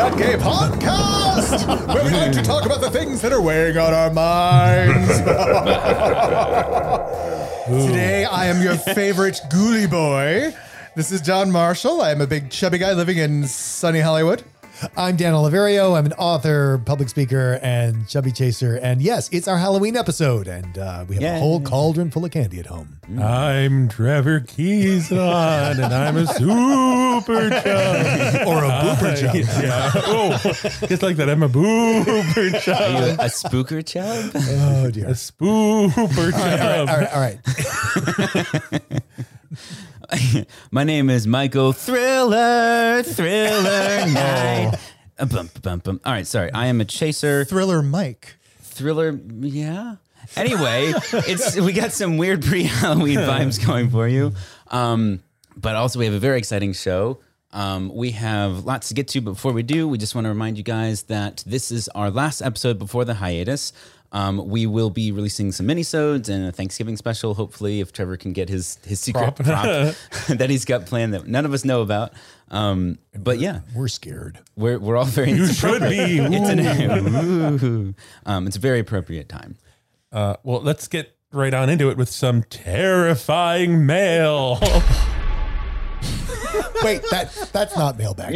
Fat Gay Podcast, where we like to talk about the things that are weighing on our minds. Today, I am your favorite ghoulie boy. This is John Marshall. I am a big chubby guy living in sunny Hollywood. I'm Dan Oliverio. I'm an author, public speaker, and chubby chaser. And yes, it's our Halloween episode, and uh, we have a whole cauldron full of candy at home. I'm Trevor Keyson, and I'm a super chub. Or a booper chub. Yeah. Oh, just like that. I'm a booper Are chub. you a spooker chub? Oh dear. A dear. spooper chub. All right, all right. My name is Michael Thriller, Thriller Night. Uh, bum, bum, bum. All right, sorry. I am a chaser. Thriller Mike. Thriller, yeah. Anyway, it's we got some weird pre-Halloween vibes going for you, um, but also we have a very exciting show. Um, we have lots to get to, but before we do, we just want to remind you guys that this is our last episode before the hiatus. Um, we will be releasing some minisodes and a Thanksgiving special. Hopefully, if Trevor can get his his secret Prop. prop that he's got planned that none of us know about. Um, but yeah, We're scared. we're we're all very. You should be. It's an ooh. um, it's a very appropriate time. Uh, well, let's get right on into it with some terrifying mail. Wait, that that's not mailbag.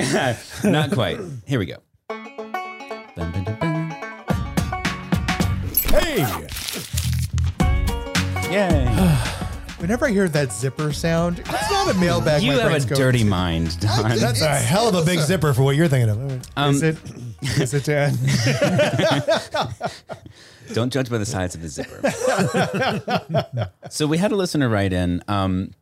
Not quite. Here we go. Bum, bum, bum, bum. Hey, Yay. Whenever I hear that zipper sound, it's not a mailbag. You my have a going dirty to. mind, Don. that's a hell of a big zipper for what you're thinking of. Um, Is it? Is it, Dan? Don't judge by the size of the zipper. so we had a listener write in, um,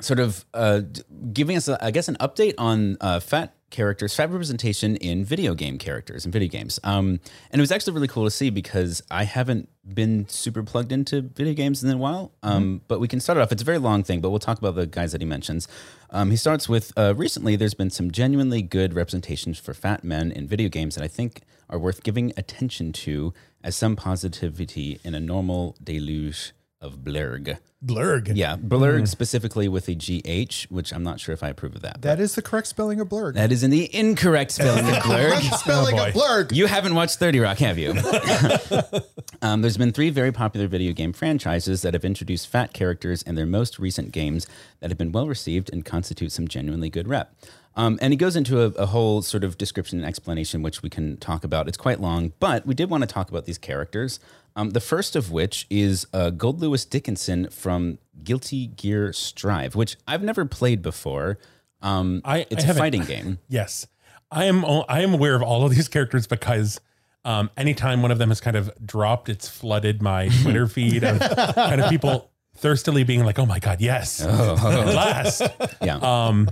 sort of uh, d- giving us, a, I guess, an update on uh, fat characters, fat representation in video game characters and video games. Um, and it was actually really cool to see because I haven't been super plugged into video games in a while. Um, But we can start it off. It's a very long thing, but we'll talk about the guys that he mentions. Um, he starts with uh, recently. There's been some genuinely good representations for fat men in video games that I think are worth giving attention to as some positivity in a normal deluge of blurg. Blurg. Yeah, blurg specifically with a GH, which I'm not sure if I approve of that. That is the correct spelling of blurg. that is in the incorrect spelling of blurg. spelling boy. of blurg. You haven't watched 30 Rock, have you? um, there's been three very popular video game franchises that have introduced fat characters in their most recent games that have been well received and constitute some genuinely good rep. Um, and he goes into a, a whole sort of description and explanation, which we can talk about. It's quite long, but we did want to talk about these characters. Um, the first of which is uh, Goldlewis Dickinson from Guilty Gear Strive, which I've never played before. Um, I- it's I a haven't- fighting game. Yes, I am. I am aware of all of these characters because um, anytime one of them has kind of dropped, it's flooded my Twitter feed of kind of people thirstily being like, "Oh my god, yes, at last." Yeah. Um,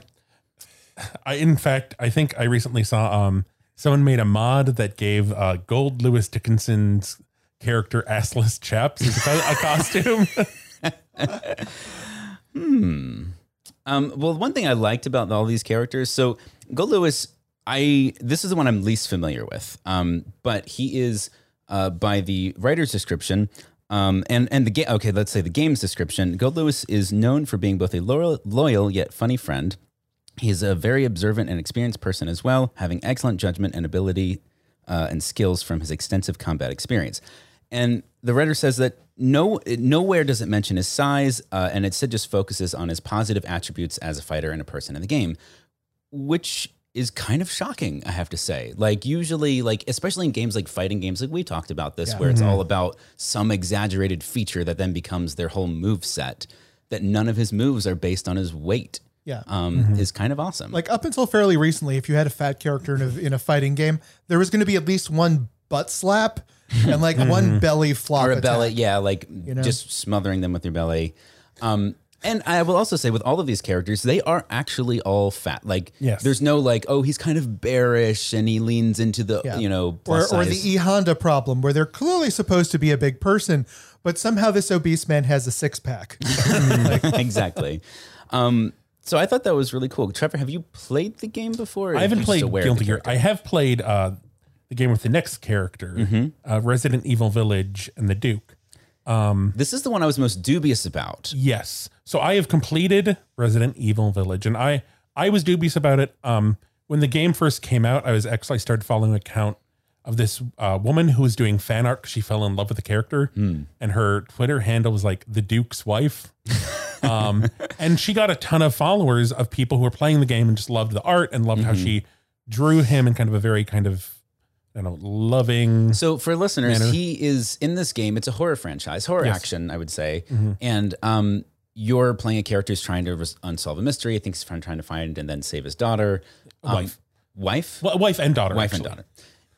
I in fact, I think I recently saw um someone made a mod that gave uh, Goldlewis Dickinson's character assless chaps a, co- a costume. Um, well, one thing I liked about all these characters, so Goldlewis, I this is the one I'm least familiar with, um, but he is uh, by the writer's description. Um, and and the game, okay, let's say the game's description. Goldlewis is known for being both a loyal, loyal yet funny friend. He's a very observant and experienced person as well, having excellent judgment and ability uh, and skills from his extensive combat experience. And the writer says that no, nowhere does it mention his size, uh, and instead just focuses on his positive attributes as a fighter and a person in the game, which is kind of shocking, I have to say. Like usually, like especially in games like fighting games, like we talked about this, where it's all about some exaggerated feature that then becomes their whole move set. That none of his moves are based on his weight. Yeah. um, is kind of awesome. Like up until fairly recently, if you had a fat character in a, in a fighting game, there was going to be at least one butt slap and like one belly flop. or a attack. belly, yeah, like know? just smothering them with your belly. Um, and I will also say, with all of these characters, they are actually all fat. Like, Yes. there's no like, oh, he's kind of bearish and he leans into the, Yeah. you know, or, plus or the. E Honda problem, where they're clearly supposed to be a big person, but somehow this obese man has a six pack. exactly. Um, so I thought that was really cool. Trevor, have you played the game before? I haven't are you just played Guilty Gear. I have played uh, the game with the next character, Mm-hmm. uh, Resident Evil Village, and the Duke. This is the one I was most dubious about. Yes. So I have completed Resident Evil Village, and I I was dubious about it um, when the game first came out, I was actually I started following an account of this uh, woman who was doing fan art because she fell in love with the character, and her Twitter handle was like the Duke's wife. um, and she got a ton of followers of people who were playing the game and just loved the art and loved how she drew him in kind of a very kind of I don't know loving. So for listeners, manner. he is in this game. It's a horror franchise, horror Yes. action, I would say. And um, you're playing a character who's trying to res- unsolve a mystery. I think he's trying to find and then save his daughter, Um, wife. wife, Well, wife and daughter, wife and daughter.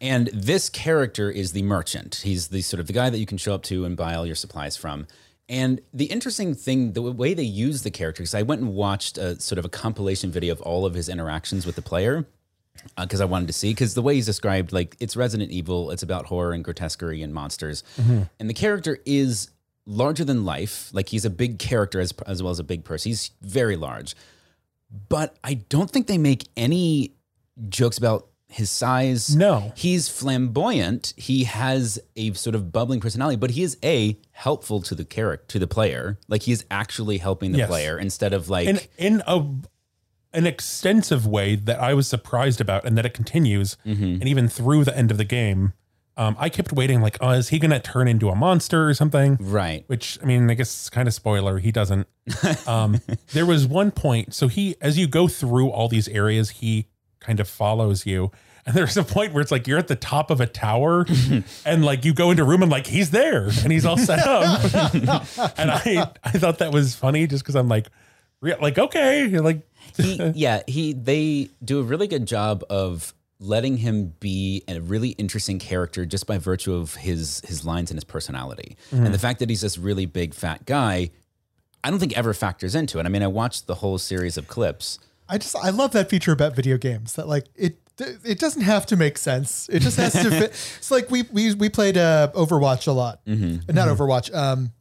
And this character is the merchant. He's the sort of the guy that you can show up to and buy all your supplies from. And the interesting thing, the way they use the character, because I went and watched a sort of a compilation video of all of his interactions with the player uh, because I wanted to see because the way he's described, like it's Resident Evil, it's about horror and grotesquerie and monsters, mm-hmm. and the character is larger than life. Like he's a big character as as well as a big person. He's very large, but I don't think they make any jokes about his size. No. he's flamboyant. He has a sort of bubbling personality, but he is a helpful to the character to the player. Like he is actually helping the Yes. player instead of like in in a an extensive way that I was surprised about, and that it continues, and even through the end of the game, um, I kept waiting, like, oh, is he going to turn into a monster or something? right. Which I mean, I guess it's kind of spoiler. He doesn't. Um, there was one point, so he, as you go through all these areas, he kind of follows you. And there's a point where it's like you're at the top of a tower, and like you go into a room and like he's there and he's all set up. and I, I thought that was funny just because I'm like, re- like okay, you're like he yeah he they do a really good job of letting him be a really interesting character just by virtue of his his lines and his personality mm-hmm. and the fact that he's this really big fat guy i don't think ever factors into it i mean i watched the whole series of clips I just I love that feature about video games that like it it doesn't have to make sense. It just has to fit. It's like we we we played uh, Overwatch a lot, Mm-hmm. Uh, not Overwatch. Um,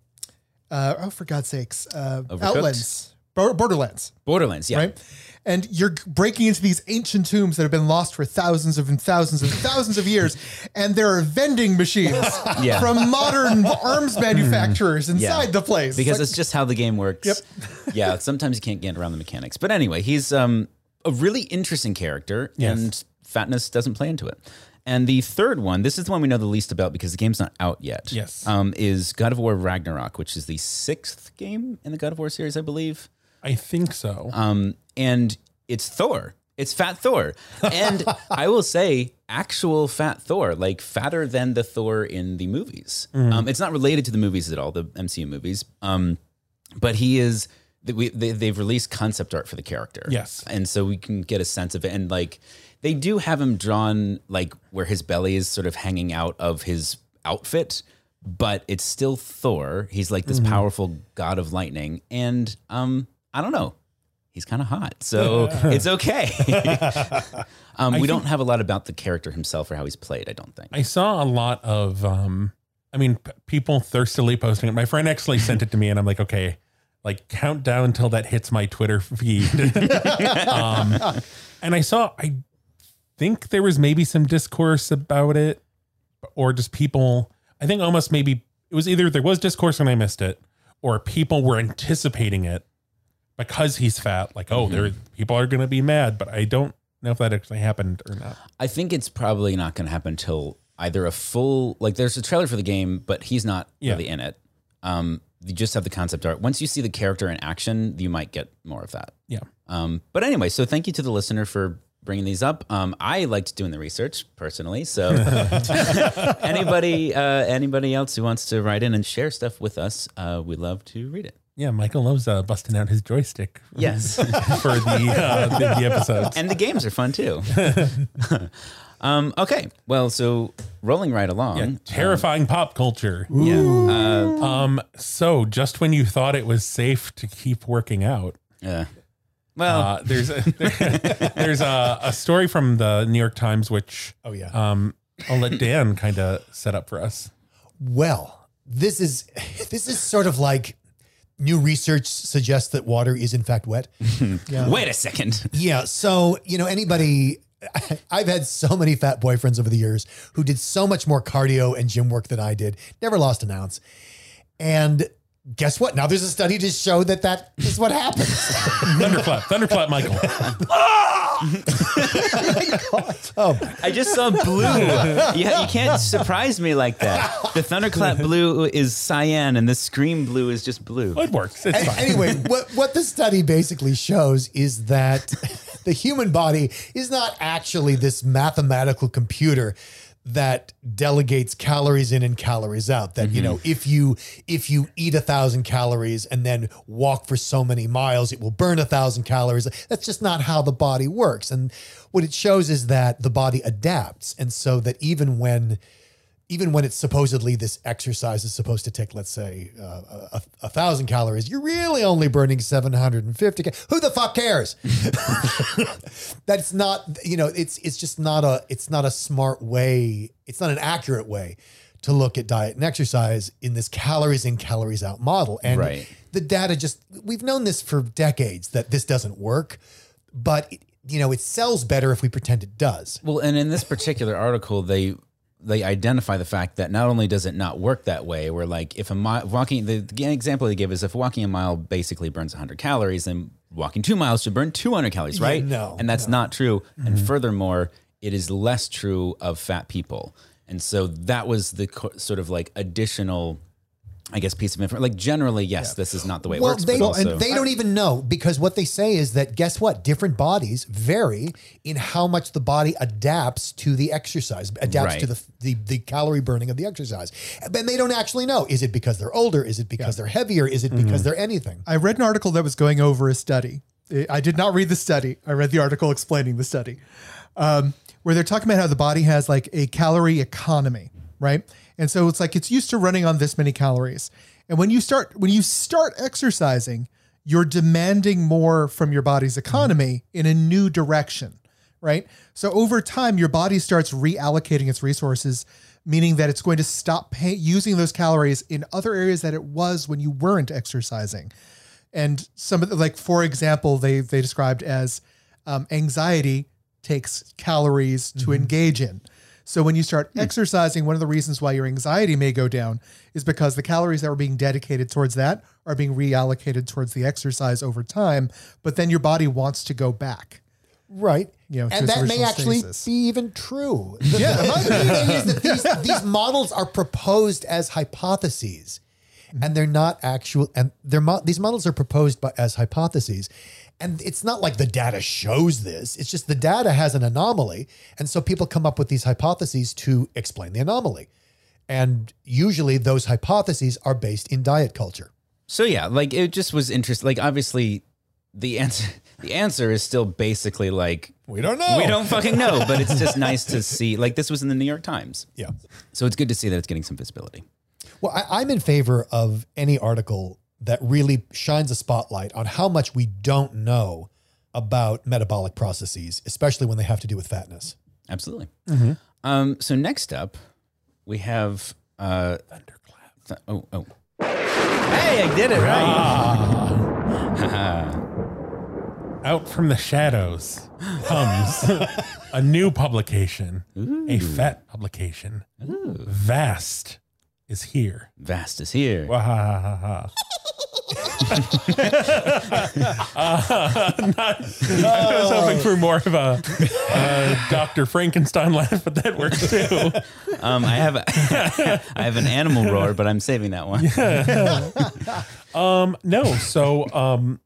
uh, oh for God's sakes, uh? Outlands, Bo- Borderlands, borderlands yeah right? And you're breaking into these ancient tombs that have been lost for thousands of and thousands and thousands of years, and there are vending machines Yeah. from modern arms manufacturers inside the place. Because like- it's just how the game works. Yep. yeah, sometimes you can't get around the mechanics. But anyway, he's um, a really interesting character, Yes. and fatness doesn't play into it. And the third one, this is the one we know the least about because the game's not out yet. Yes. um, is God of War Ragnarok, which is the sixth game in the God of War series, I believe. I think so. Um, and it's Thor. It's Fat Thor. And I will say, actual Fat Thor, like fatter than the Thor in the movies. Um, it's not related to the movies at all, the MCU movies. Um, but he is. We, they, they've released concept art for the character. Yes. and so we can get a sense of it. And like, they do have him drawn like where his belly is sort of hanging out of his outfit, but it's still Thor. He's like this powerful god of lightning, and um, I don't know. He's kind of hot, so it's okay. um, we don't have a lot about the character himself or how he's played. I don't think. I saw a lot of, um, I mean, p- people thirstily posting it. My friend actually sent it to me, and I'm like, okay, like count down until that hits my Twitter feed. um, and I saw, I think there was maybe some discourse about it, or just people. I think almost maybe it was either there was discourse and I missed it, or people were anticipating it because he's fat. Like, oh, there people are going to be mad, but I don't know if that actually happened or not. I think it's probably not going to happen until either a full like there's a trailer for the game, but he's not Yeah. really in it. Um, you just have the concept art. Once you see the character in action, you might get more of that. Yeah. Um, but anyway, so thank you to the listener for bringing these up. Um, I liked doing the research personally. So anybody, uh, anybody else who wants to write in and share stuff with us, uh, we love to read it. Yeah, Michael loves uh, busting out his joystick. Yes. for the, uh, the the episodes. and the games are fun too. um, okay. Well, so rolling right along. Yeah, terrifying pop culture. Yeah. Uh, Um, so just when you thought it was safe to keep working out, yeah. Well, uh, there's a, there's a, a story from the New York Times which Oh yeah. um, I'll let Dan kind of set up for us. Well, this is this is sort of like new research suggests that water is in fact wet. wait a second. Yeah. So, you know, anybody, I've had so many fat boyfriends over the years who did so much more cardio and gym work than I did, never lost an ounce. And guess what? Now there's a study to show that that is what happens. Thunderclap, thunderclap, Michael. Oh, I just saw blue. yeah, you can't surprise me like that. The thunderclap blue is cyan, and the scream blue is just blue. It works. It's fine. anyway, what what the study basically shows is that the human body is not actually this mathematical computer that delegates calories in and calories out that you know mm-hmm. if you if you eat a thousand calories and then walk for so many miles it will burn a thousand calories. That's just not how the body works. And what it shows is that the body adapts. And so that even when even when it's supposedly this exercise is supposed to take, let's say, uh, a, a thousand calories, you're really only burning 750. Ca- Who the fuck cares? That's not, you know, it's it's just not a it's not a smart way. It's not an accurate way to look at diet and exercise in this calories in calories out model. And Right. the data just we've known this for decades that this doesn't work, but it, you know, it sells better if we pretend it does. Well, and in this particular article, they they identify the fact that not only does it not work that way, where like if a mile walking, the, the example they give is if walking a mile basically burns 100 calories, then walking two miles should burn 200 calories, right? no, and that's not true. And mm-hmm. furthermore, it is less true of fat people. And so that was the co- sort of like additional, I guess, piece of information. Like generally, yes, this is not the way it Well, works. they, but also, and they don't even know because what they say is that guess what? Different bodies vary in how much the body adapts to the exercise, adapts Right. to the, the the calorie burning of the exercise. And they don't actually know. Is it because they're older? Is it because they're heavier? Is it Mm-hmm. because they're anything? I read an article that was going over a study. I did not read the study. I read the article explaining the study, um, where they're talking about how the body has like a calorie economy, right? And so it's like it's used to running on this many calories. And when you start when you start exercising, you're demanding more from your body's economy in a new direction, right? So over time, your body starts reallocating its resources, meaning that it's going to stop pay- using those calories in other areas that it was when you weren't exercising and some of the like for example they they described as um, anxiety takes calories to engage in so when you start hmm. exercising one of the reasons why your anxiety may go down is because the calories that were being dedicated towards that are being reallocated towards the exercise over time but then your body wants to go back Right. You know, and that may actually stasis. be even true. The, yeah. the thing is that these, these models are proposed as hypotheses and they're not actual, and they're, mo- these models are proposed by, as hypotheses. And it's not like the data shows this. It's just the data has an anomaly. And so people come up with these hypotheses to explain the anomaly. And usually those hypotheses are based in diet culture. So yeah, like it just was interesting. Like obviously, the answer the answer is still basically like We don't know. we don't fucking know, but it's just nice to see. Like this was in the New York Times, Yeah. so it's good to see that it's getting some visibility. Well, I, I'm in favor of any article that really shines a spotlight on how much we don't know about metabolic processes, especially when they have to do with fatness. Absolutely. Um, so next up, we have uh, Thunderclap. th- oh oh. Hey, I did it right. Out from the shadows comes a new publication, a fat publication. Vast is here. Vast is here. Uh, not, I was hoping for more of a, uh Dr. Frankenstein laugh, but that works too. Um, I have a, I have an animal roar, but I'm saving that one. Um, no, so um,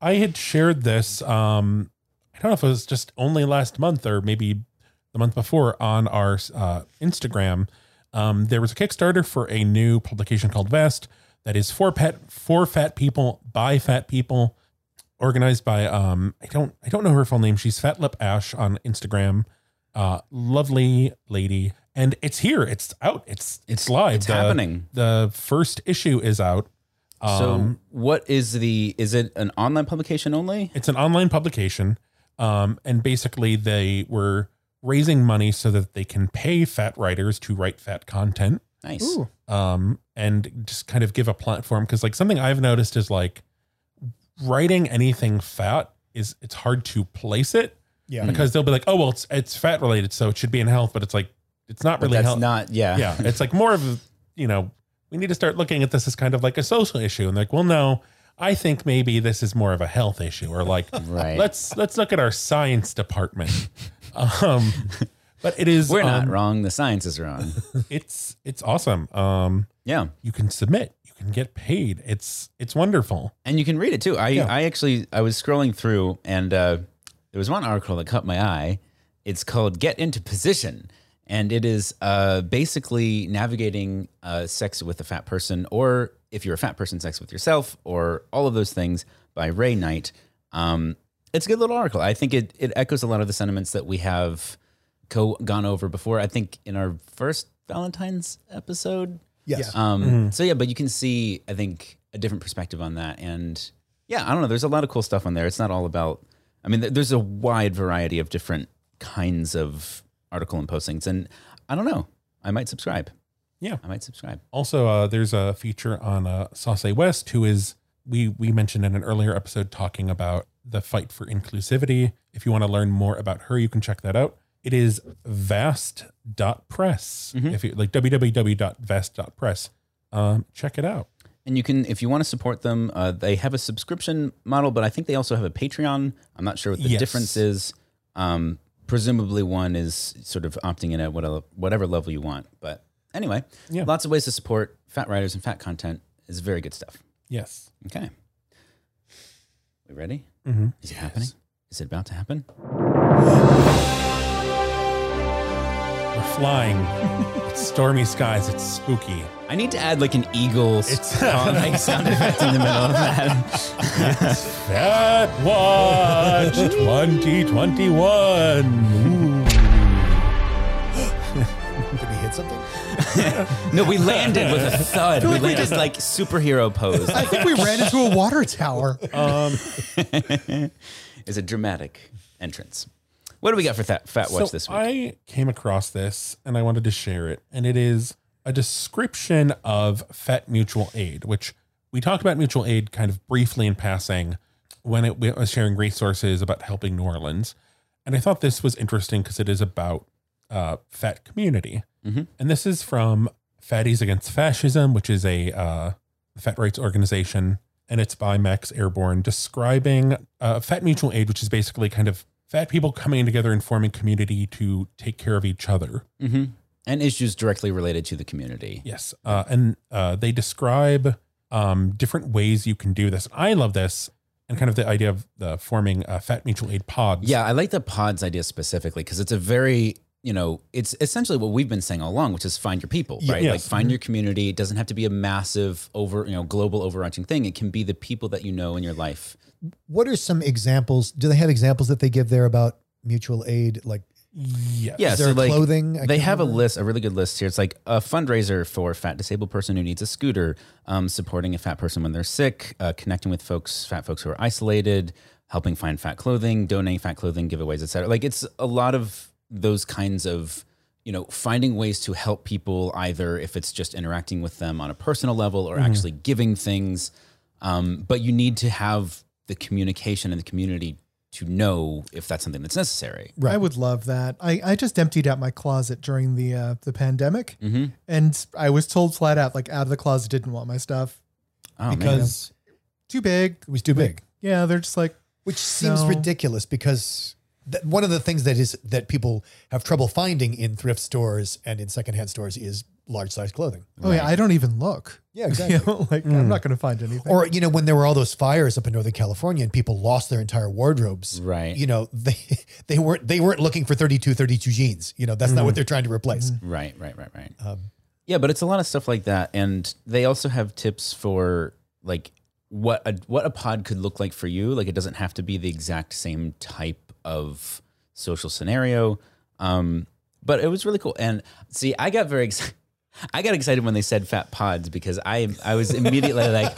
I had shared this. Um, I don't know if it was just only last month or maybe the month before on our uh, Instagram. Um, there was a Kickstarter for a new publication called Vast that is for pet for fat people by fat people, organized by um, I don't I don't know her full name. She's Fat Lip Ash on Instagram. Uh, lovely lady, and it's here. It's out. It's it's live. it's The- happening. The first issue is out. So Um, what is the? Is it an online publication only? It's an online publication. Um, and basically, they were raising money so that they can pay fat writers to write fat content Nice. um, and just kind of give a platform. Because, like, something I've noticed is like writing anything fat is it's hard to place it Yeah. because they'll be like, oh, well, it's, it's fat related, so it should be in health, but it's like, it's not really that's health. not. Yeah. yeah, it's like more of, a, you know, we need to start looking at this as kind of like a social issue. And like, well, no, I think maybe this is more of a health issue, or like, Right. let's let's look at our science department. um, but it is We're not um, wrong. The science is wrong. It's it's awesome. Um, Yeah. you can submit, you can get paid. It's it's wonderful. And you can read it too. I, I actually I was scrolling through and uh, there was one article that caught my eye. It's called "Get into Position," and it is uh, basically navigating uh, sex with a fat person, or if you're a fat person, sex with yourself, or all of those things by Ray Knight. Um, it's a good little article. I think it it echoes a lot of the sentiments that we have co- gone over before. I think in our first Valentine's episode. Yes. Um, So yeah, but you can see, I think, a different perspective on that, and yeah, I don't know. There's a lot of cool stuff on there. It's not all about. I mean, there's a wide variety of different kinds of article and postings, and I don't know. I might subscribe. Yeah. I might subscribe. Also, uh, there's a feature on uh, Sauce West, who is we we mentioned in an earlier episode talking about the fight for inclusivity. If you want to learn more about her, you can check that out. It is vast.press. If you like www.vast.press, um, check it out. And you can, if you want to support them, uh, they have a subscription model, but I think they also have a Patreon. I'm not sure what the Yes. difference is. Um, presumably, one is sort of opting in at whatever, whatever level you want. But anyway, Yeah. lots of ways to support fat writers and fat content is very good stuff. Yes. Okay. We ready? Mhm. Is it happening? Is it about to happen? We're flying. it's stormy skies. It's spooky. I need to add like an eagle sound, like sound effect in the middle of that. Fat Watch 2021. Did we hit something? No, we landed with a thud. We landed just like superhero pose. I think we ran into a water tower. Um is a dramatic entrance. What do we got for Fat, fat Watch so this week? I came across this and I wanted to share it. And it is a description of fat mutual aid, which we talked about mutual aid kind of briefly in passing when it was sharing resources about helping New Orleans. And I thought this was interesting because it is about uh, fat community. Mhm. And this is from Fatties Against Fascism, which is a uh, fat rights organization. And it's by Max Airborne describing uh, fat mutual aid, which is basically kind of fat people coming together and forming community to take care of each other. hmm And issues directly related to the community. Yes. Uh, and uh, they describe um, different ways you can do this. I love this and kind of the idea of the forming uh, fat mutual aid pods. Yeah, I like the pods idea specifically because it's a very, you know, it's essentially what we've been saying all along, which is find your people, right? yes. Like find your community. It doesn't have to be a massive over, you know, global overarching thing. It can be the people that you know in your life. What are some examples? Do they have examples that they give there about mutual aid? Like, Yes. Yeah, is there so like clothing? I they can't have a list, a really good list here. It's like a fundraiser for a fat disabled person who needs a scooter, um, supporting a fat person when they're sick, uh, connecting with folks, fat folks who are isolated, helping find fat clothing, donating fat clothing, giveaways, etc. Like it's a lot of those kinds of you know finding ways to help people either if it's just interacting with them on a personal level or actually giving things um, but you need to have the communication in the community to know if that's something that's necessary Right. I would love that. I, I just emptied out my closet during the uh, the pandemic, mm-hmm. and I was told flat out, like out of the closet, didn't want my stuff. oh, man. because Too big. it was too big. Yeah, they're just like, which seems No. ridiculous because that one of the things that is that people have trouble finding in thrift stores and in secondhand stores is large size clothing. oh yeah, I don't even look. Yeah, You exactly. know, like I'm hmm. not going to find anything. or you know when there were all those fires up in Northern California and people lost their entire wardrobes. Right. You know, they they weren't they weren't looking for 32 32 jeans. You know, that's not what hmm. they're trying to replace. Hmm. Right, right, right, right. Um, yeah, but it's a lot of stuff like that, and they also have tips for like what a what a pod could look like for you. Like it doesn't have to be the exact same type of social scenario. Um, but it was really cool. And see, I got very excited. I got excited when they said fat pods because I I was immediately like,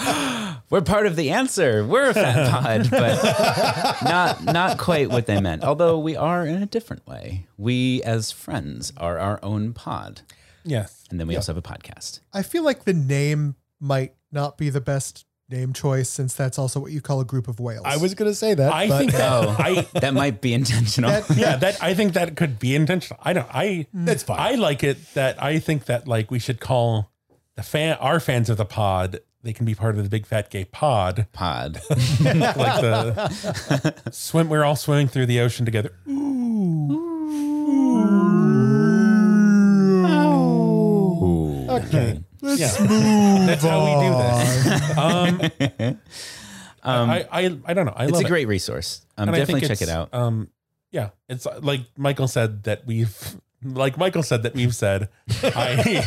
we're part of the answer. We're a fat pod, but not not quite what they meant. Although we are in a different way. We as friends are our own pod. Yes. And then we also have a podcast. I feel like the name might not be the best name choice since that's also what you call a group of whales. I was going to say that. I but- think that Oh. I That might be intentional. That- yeah, that I think that could be intentional. I don't I mm. That's fine. I like it that I think that like we should call the fan our fans of the pod they can be part of the big fat gay pod, Pod. like the swim. We're all swimming through the ocean together. Ooh. Okay. Yeah, that's how we do this. Um, I, I I don't know. I It's love a it. great resource. Um, And definitely check it out. Um, yeah, it's uh, like Michael said that we've, like Michael said that we've said. I,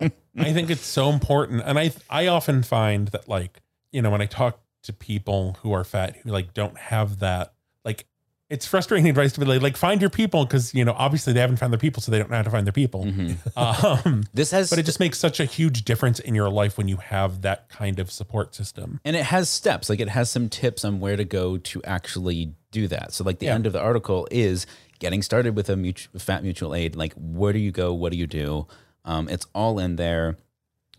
I think it's so important, and I I often find that like you know when I talk to people who are fat who like don't have that like. It's frustrating advice to be like, like find your people because you know obviously they haven't found their people, so they don't know how to find their people. Um, This has but it just makes such a huge difference in your life when you have that kind of support system. and it has steps like it has some tips on where to go to actually do that so like the Yeah. end of the article is getting started with a mutual, fat mutual aid like where do you go what do you do um, it's all in there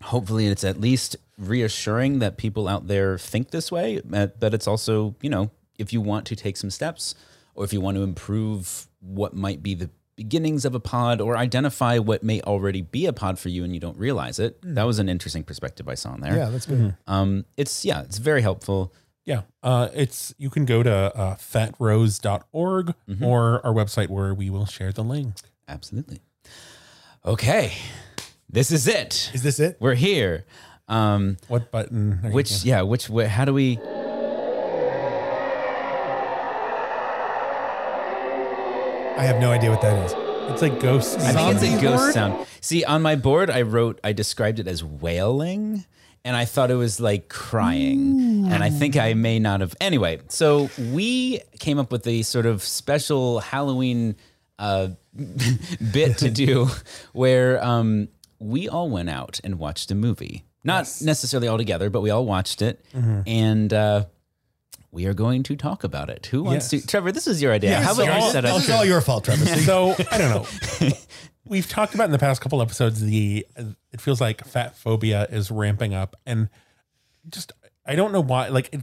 hopefully it's at least reassuring that people out there think this way but it's also you know if you want to take some steps or if you want to improve what might be the beginnings of a pod or identify what may already be a pod for you and you don't realize it that was an interesting perspective i saw in there Yeah, that's good. um, it's yeah, it's very helpful. Yeah, uh, it's you can go to uh, fatrose.org or our website where we will share the link. Absolutely. Okay, this is it. Is this it? We're here. Um, What button? are which gonna- yeah, which wh- how do we? I have no idea what that is. It's like ghost. I think it's a Zombie ghost horde? sound. See, on my board, I wrote, I described it as wailing, and I thought it was like crying. And I think I may not have. Anyway, so we came up with a sort of special Halloween uh, bit to do where um, we all went out and watched a movie. Not necessarily all together, but we all watched it. And uh, we are going to talk about it. Who wants Yes. to? Trevor, this is your idea. How about so you I'll- set up? This is all your fault, Trevor. See? so I don't know. We've talked about in the past couple episodes the it feels like fat phobia is ramping up, and just I don't know why. Like it,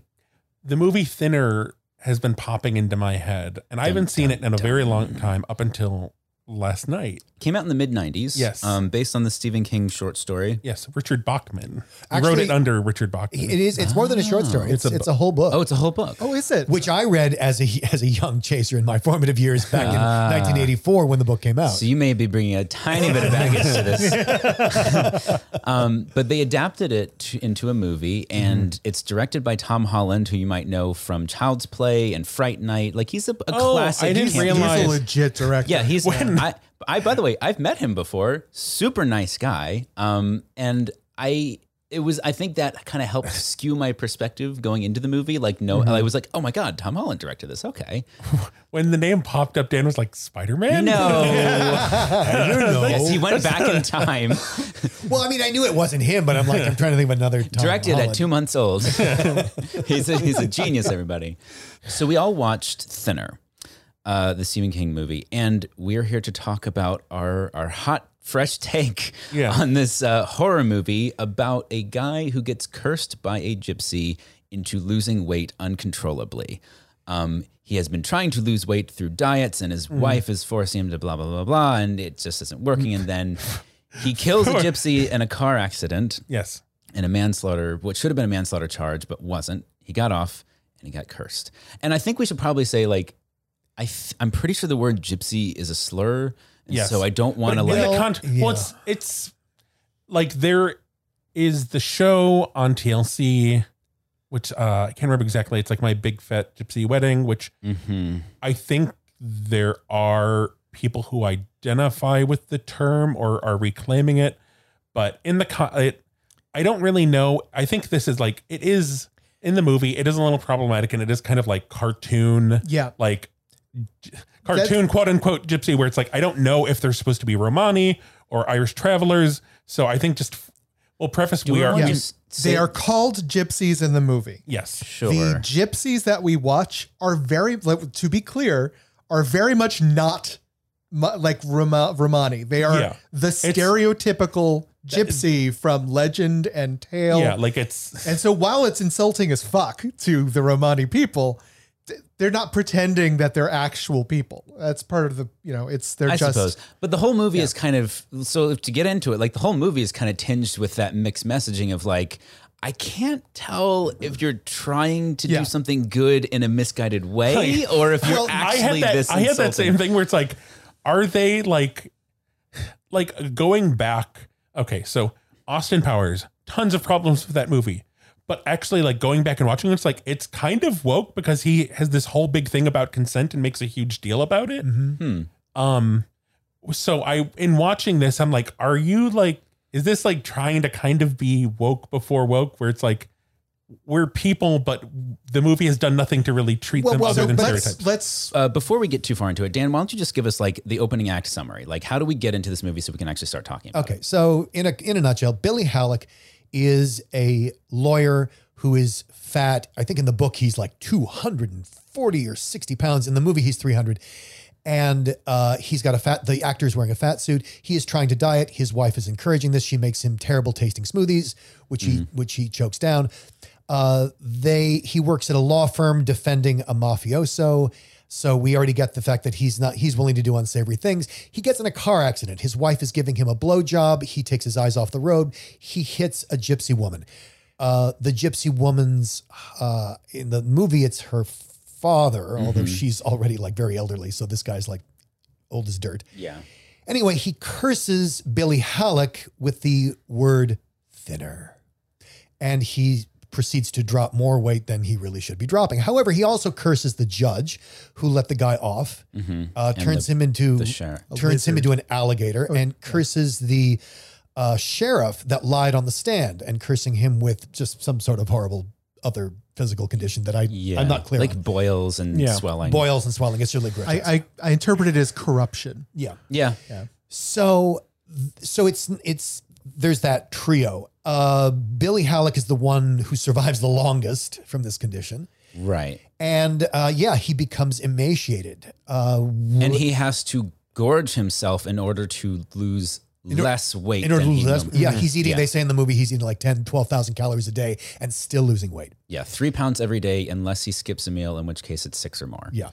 the movie Thinner has been popping into my head, and I haven't seen it in a very long time up until last night. Came out in the mid 90s. Yes. Um, based on the Stephen King short story. Yes, Richard Bachman. he Actually, wrote it under Richard Bachman. it is. It's more than a short story. It's, It's a it's a whole book. Oh, it's a whole book. Oh, is it? which I read as a as a young chaser in my formative years back in 1984 when the book came out. So you may be bringing a tiny bit of baggage to this. um, but they adapted it to, into a movie, and it's directed by Tom Holland, who you might know from Child's Play and Fright Night. Like he's a, a Oh, classic. I didn't camp- realize- He's a legit director. Yeah, he's. I, I. By the way, I've met him before. Super nice guy. Um, and I. It was. I think that kind of helped skew my perspective going into the movie. Like, no, I was like, oh my god, Tom Holland directed this. Okay. when the name popped up, Dan was like Spider Man. No. I don't know. yes, he went back in time. well, I mean, I knew it wasn't him, but I'm like, I'm trying to think of another. Tom directed Holland. at two months old. he's, a, he's a genius, everybody. So we all watched Thinner, uh, the Stephen King movie, and we're here to talk about our our hot. Fresh take Yeah. on this uh, horror movie about a guy who gets cursed by a gypsy into losing weight uncontrollably. Um, he has been trying to lose weight through diets, and his wife is forcing him to blah blah blah blah, and it just isn't working. And then he kills a gypsy in a car accident Yes. in a manslaughter, what should have been a manslaughter charge, but wasn't. He got off and he got cursed. And I think we should probably say, like, I th- I'm pretty sure the word gypsy is a slur. And Yes. So I don't want to But in like. the con- yeah. well, it's it's like there is the show on TLC, which uh, I can't remember exactly. It's like my big fat gypsy wedding, which Mhm. I think there are people who identify with the term or are reclaiming it, but in the con- it, I don't really know. I think this is like it is in the movie. It is a little problematic, and it is kind of like cartoon Yeah. like j- cartoon quote unquote gypsy where it's like I don't know if they're supposed to be Romani or Irish travelers. So I think just we'll preface we we are want Yeah. They are called gypsies in the movie. yes. sure. The gypsies that we watch are very, like, to be clear, are very much not like Roma, Romani. They are Yeah. the stereotypical gypsy from legend and tale. Yeah, like it's And so while it's insulting as fuck to the Romani people, th- they're not pretending that they're actual people. That's part of the, you know, it's they're I just suppose. But the whole movie is kind of so to get into it, like the whole movie is kind of tinged with that mixed messaging of like, I can't tell if you're trying to Yeah. do something good in a misguided way or if you're Well, I actually had that. this I had that same thing where it's like, are they like, like going back? Okay, so Austin Powers, tons of problems with that movie, but actually, like going back and watching, it, it's like it's kind of woke because he has this whole big thing about consent and makes a huge deal about it. Hmm. Um, so I, in watching this, I'm like, are you like, is this like trying to kind of be woke before woke, where it's like. We're people, but the movie has done nothing to really treat Well, them well, other so than let's stereotypes. let's Uh, before we get too far into it, Dan, why don't you just give us like the opening act summary? Like, how do we get into this movie so we can actually start talking about it? Okay, so in a in a nutshell, Billy Halleck is a lawyer who is fat. I think in the book he's like 240 or 60 pounds. In the movie, he's 300. And uh, he's got a fat, the actor is wearing a fat suit. He is trying to diet. His wife is encouraging this. She makes him terrible tasting smoothies, which he which he chokes down. Uh, they he works at a law firm defending a mafioso. So we already get the fact that he's not he's willing to do unsavory things. He gets in a car accident. His wife is giving him a blowjob. He takes his eyes off the road. He hits a gypsy woman. Uh, the gypsy woman's uh, in the movie, it's her father, although she's already like very elderly. So this guy's like old as dirt. Yeah. Anyway, he curses Billy Halleck with the word thinner. And he proceeds to drop more weight than he really should be dropping. However, he also curses the judge who let the guy off, uh, turns him into the sheriff. turns him into an alligator, and curses the uh, sheriff that lied on the stand and cursing him with just some sort of horrible other physical condition that I Yeah. I'm not clear Like on. boils and Yeah. swelling. Boils and swelling. It's really grotesque. I, I I interpret it as corruption. Yeah. yeah. Yeah. So so it's it's there's that trio. Uh Billy Halleck is the one who survives the longest from this condition. Right. And uh yeah, he becomes emaciated. Uh And he has to gorge himself in order to lose less weight. in order to lose less, yeah, he's eating Yeah. they say in the movie he's eating like 10 12,000 calories a day and still losing weight. Yeah, three pounds every day unless he skips a meal, in which case it's six or more. Yeah.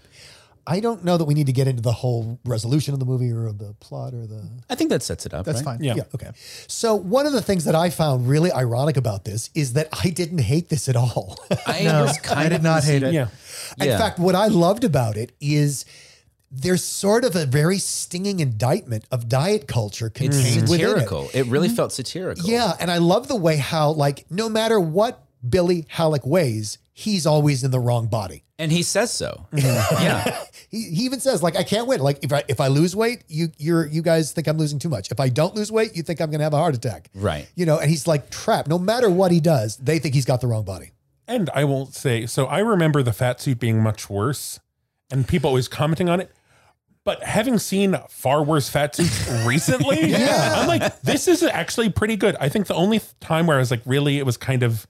I don't know that we need to get into the whole resolution of the movie or the plot or the I think that sets it up. That's right? fine. Yeah. Yeah. Okay. So one of the things that I found really ironic about this is that I didn't hate this at all. I No, was kind I of did not hate it. Yeah. In Yeah. fact, what I loved about it is there's sort of a very stinging indictment of diet culture It's contained within it. satirical. It. really mm-hmm. felt satirical. Yeah, and I love the way how like no matter what Billy Halleck weighs, he's always in the wrong body. And he says so. Yeah. He, he even says like I can't win. Like if I if I lose weight, you you're you guys think I'm losing too much. If I don't lose weight, you think I'm going to have a heart attack. Right. You know, and he's like trapped. No matter what he does, they think he's got the wrong body. And I won't say so. I remember the fat suit being much worse, and people always commenting on it. But having seen far worse fat suits recently, Yeah. I'm like, this is actually pretty good. I think the only time where I was like, really, it was kind of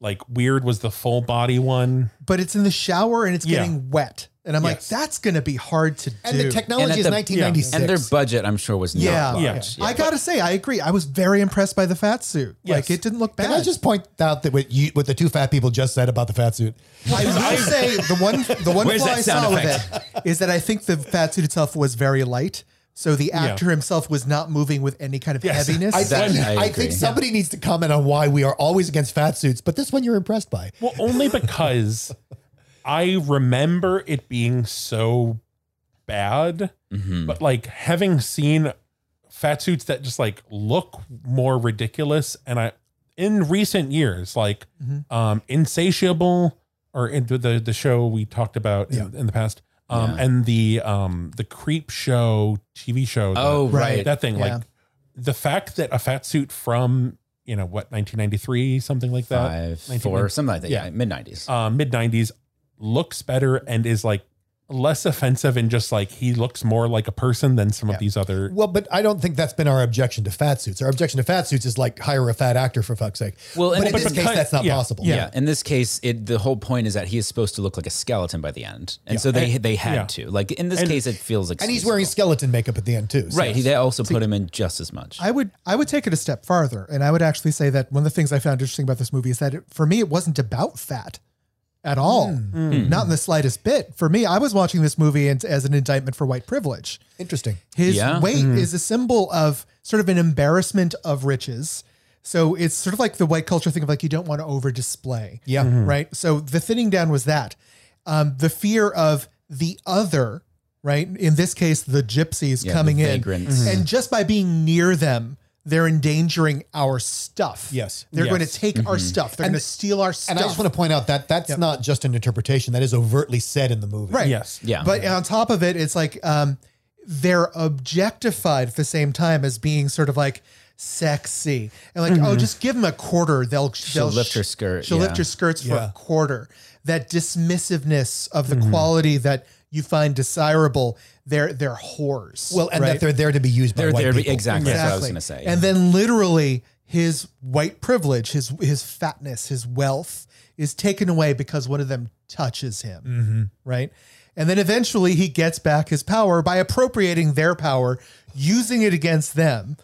like weird was the full body one. But it's in the shower and it's Yeah. getting wet. And I'm like, that's going to be hard to And do. And the technology And is the- 1996. And their budget, I'm sure, was Yeah. not Yeah. large. I gotta say, I agree. I was very impressed by the fat suit. Like it didn't look bad. Can I just point out that what you what the two fat people just said about the fat suit? I will say the one the one flaw I sound saw with it is that I think the fat suit itself was very light. So the actor himself was not moving with any kind of Yes. heaviness. I, That- think, I I, think somebody needs to comment on why we are always against fat suits, but this one you're impressed by. Well, only because I remember it being so bad, Mm-hmm. but like having seen fat suits that just like look more ridiculous, and I in recent years, like Mm-hmm. um Insatiable or in the the, the show we talked about in, in the past. Um, Yeah. and the um the Creepshow TV show. the- Oh, Right. that thing Yeah. like the fact that a fat suit from you know what 1993 something like that Five, 1990 four, something like that. Yeah, Yeah. mid 90s. uh, mid 90s looks better and is like less offensive and just like he looks more like a person than some of these other Well, but I don't think that's been our objection to fat suits. Our objection to fat suits is like hire a fat actor for fuck's sake. Well, but in but this case, because- that's not yeah. possible. yeah. In this case, it the whole point is that he is supposed to look like a skeleton by the end, and so they they had yeah. to. Like in this And- case, it feels like and he's wearing skeleton makeup at the end too. so- right. He, they also put him in just as much. I would I would take it a step farther, and I would actually say that one of the things I found interesting about this movie is that it, for me it wasn't about fat at all, hmm. Hmm. not in the slightest bit. For me, I was watching this movie as, as an indictment for white privilege. Interesting. His Yeah. weight hmm. is a symbol of sort of an embarrassment of riches. So it's sort of like the white culture thing of like you don't want to over display. Yeah. Mm-hmm. Right. So the thinning down was that. Um, the fear of the other, right? In this case, the gypsies Yeah, coming the in. vagrants. And just by being near them, they're endangering our stuff. Yes. They're going to Yes. take our mm-hmm. stuff. They're And- going to steal our stuff. And I just want to point out that that's not just an interpretation. That is overtly said in the movie. Right. Yes. Yeah. But on top of it, it's like um, they're objectified at the same time as being sort of like sexy and like, oh, mm-hmm. just give them a quarter. They'll She'll they'll lift her skirt, She'll yeah. lift her skirts for a quarter. That dismissiveness of the mm-hmm. quality that you find desirable, they're they're whores. Well, and right? that they're there to be used by They're white there. people. Exactly. That's what I was going to say. And then literally his white privilege, his his fatness, his wealth is taken away because one of them touches him. Mm-hmm. Right. And then eventually he gets back his power by appropriating their power, using it against them.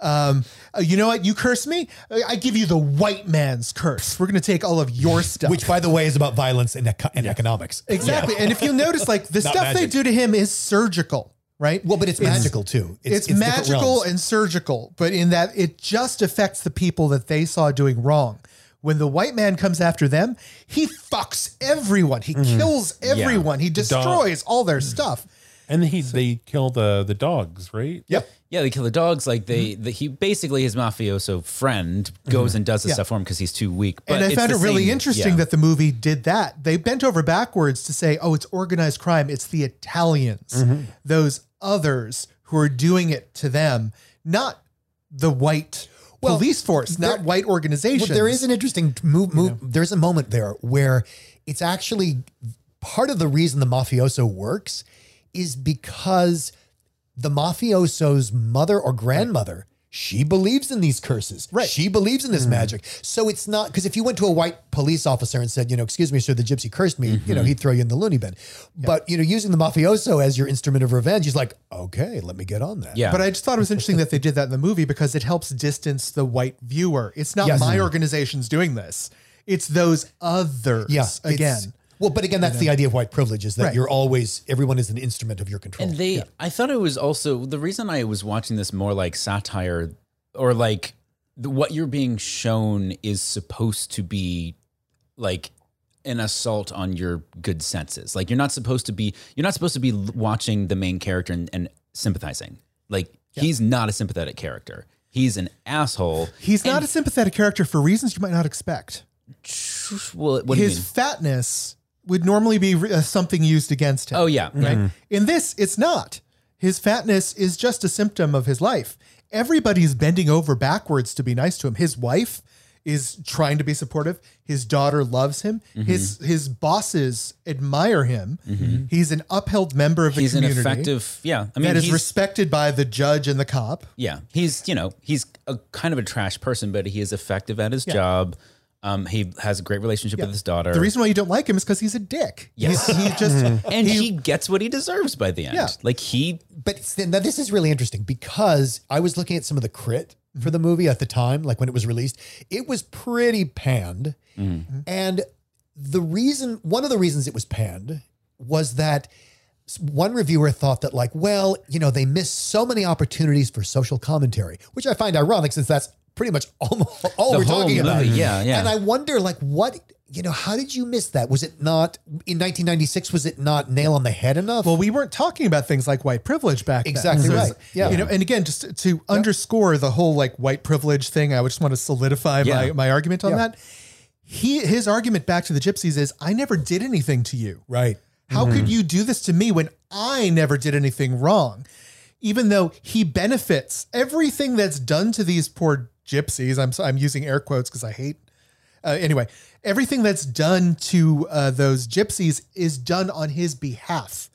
Um, uh, you know what? You curse me. I I give you the white man's curse. We're going to take all of your stuff. Which, by the way, is about violence and, eco- and economics. exactly. And if you notice, like the Not stuff they do to him is surgical, right? Well, but it's, magical too. it's, different magical and surgical, but in that it just affects the people that they saw doing wrong. When the white man comes after them, he fucks everyone. He kills everyone. He destroys all their stuff. And he they kill the the dogs, right? Yep. Yeah, they kill the dogs. Like they, mm-hmm. the, he basically his mafioso friend goes mm-hmm. and does the Yeah. stuff for him because he's too weak. But and I it's found it really same- interesting yeah. that the movie did that. They bent over backwards to say, oh, it's organized crime. It's the Italians, mm-hmm. those others who are doing it to them, not the white Well, police force, not there- white organizations. Well, there is an interesting move. move There's a moment there where it's actually part of the reason the mafioso works is because the mafioso's mother or grandmother. She believes in these curses. Right. She believes in this mm-hmm. magic. So it's not because if you went to a white police officer and said, you know, excuse me, sir, the gypsy cursed me, you know, mm-hmm. he'd throw you in the loony bin. But, you know, using the mafioso as your instrument of revenge, he's like, okay, let me get on that. Yeah, But I just thought it was interesting that they did that in the movie because it helps distance the white viewer. It's not Yes. my mm-hmm. organization's doing this. It's those others Yeah. it's- again. Well, but again, that's the idea of white privilege is that Right. you're always, everyone is an instrument of your control. And they, I thought it was also the reason I was watching this more like satire or like the, what you're being shown is supposed to be like an assault on your good senses. Like you're not supposed to be, you're not supposed to be watching the main character and, and sympathizing. Like he's not a sympathetic character. He's an asshole. He's not a sympathetic character for reasons you might not expect. Well, what do you His mean? fatness would normally be uh, something used against him. Oh yeah, right? In this, it's not. His fatness is just a symptom of his life. Everybody's bending over backwards to be nice to him. His wife is trying to be supportive. His daughter loves him. Mm-hmm. His his bosses admire him. He's an upheld member of the community. He's an effective. Yeah, I mean, that is he's, respected by the judge and the cop. Yeah, he's you know he's a kind of a trash person, but he is effective at his job. Um, he has a great relationship with his daughter. The reason why you don't like him is because he's a dick. Yes. He's, he just and he, gets what he deserves by the end. Yeah. Like he, but now this is really interesting because I was looking at some of the crit for the movie at the time, like when it was released. It was pretty panned. And the reason, one of the reasons it was panned was that one reviewer thought that, like, well, you know, they missed so many opportunities for social commentary, which I find ironic since that's pretty much almost all The we're whole talking about. movie, yeah, yeah. And I wonder, like, what, you know, how did you miss that? Was it not in 1996? Was it not nail on the head enough? Well, we weren't talking about things like white privilege back Exactly then. Exactly right. Yeah. You know, and again, just to, to underscore the whole like white privilege thing, I just want to solidify my, Yeah. my argument on Yeah. that. He his argument back to the gypsies is I never did anything to you. right. How Mm-hmm. could you do this to me when I never did anything wrong? Even though he benefits everything that's done to these poor gypsies. I'm I'm using air quotes because I hate. Uh, anyway, everything that's done to uh, those gypsies is done on his behalf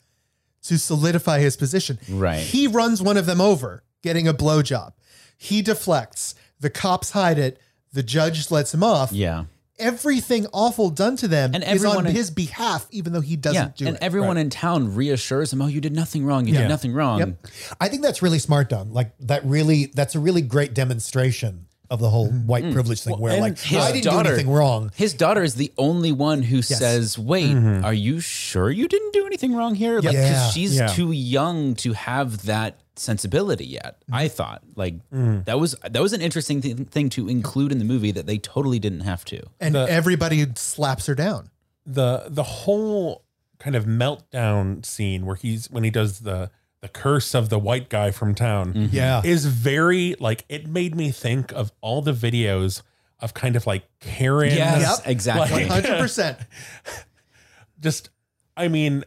to solidify his position. Right. He runs one of them over, getting a blowjob. He deflects. The cops hide it. The judge lets him off. yeah, Everything awful done to them And is on in- his behalf, even though he doesn't yeah. do and it. And everyone in town reassures him, "Oh, you did nothing wrong. You Yeah. did nothing wrong." Yep. I think that's really smart done. Like that really that's a really great demonstration of the whole mm-hmm. white mm. privilege thing where like his I didn't daughter- do anything wrong. His daughter is the only one who says, "Wait, mm-hmm. are you sure you didn't do anything wrong here?" Like, Yeah. she's Yeah. too young to have that sensibility yet. I thought like that was that was an interesting th- thing to include in the movie that they totally didn't have to. and The- everybody slaps her down. the the whole kind of meltdown scene where he's when he does the the curse of the white guy from town Mm-hmm. Yeah. is very like it made me think of all the videos of kind of like Karen Yes, Yep. exactly. Like- Hundred percent. just I mean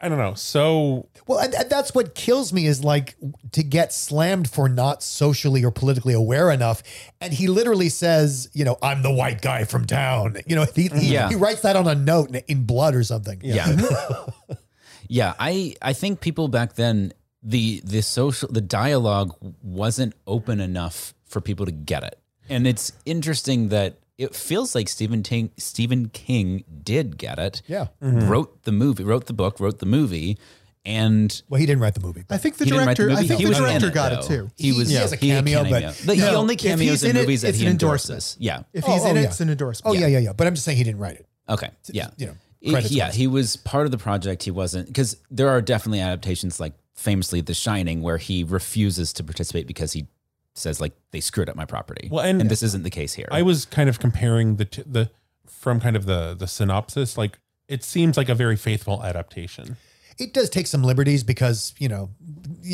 I don't know so Well, and, and that's what kills me is like to get slammed for not socially or politically aware enough. And he literally says, you know, I'm the white guy from town. You know, he, he, Yeah. he writes that on a note in, in blood or something. Yeah. yeah, I I think people back then the the social the dialogue wasn't open enough for people to get it. And it's interesting that it feels like Stephen King, Stephen King did get it. Yeah. Wrote the movie, wrote the book, wrote the movie and Well, he didn't write the movie. I think the he didn't the director. I think he the was director it, got though. it too. He was He has a he had cameo, but- But he No, only if cameos he's in, in it, movies that he an endorses. endorsement. Yeah. If Oh, he's oh, in it, yeah. it's an endorsement. oh, yeah, yeah, yeah. But I'm just saying he didn't write it. Okay. Yeah. you know, He- credits yeah, he was part of the project. He wasn't because there are definitely adaptations like famously The Shining where he refuses to participate because he says like they screwed up my property. Well, and- this isn't the case here. I was kind of comparing the t- the from kind of the the synopsis like it seems like a very faithful adaptation It does take some liberties because, you know,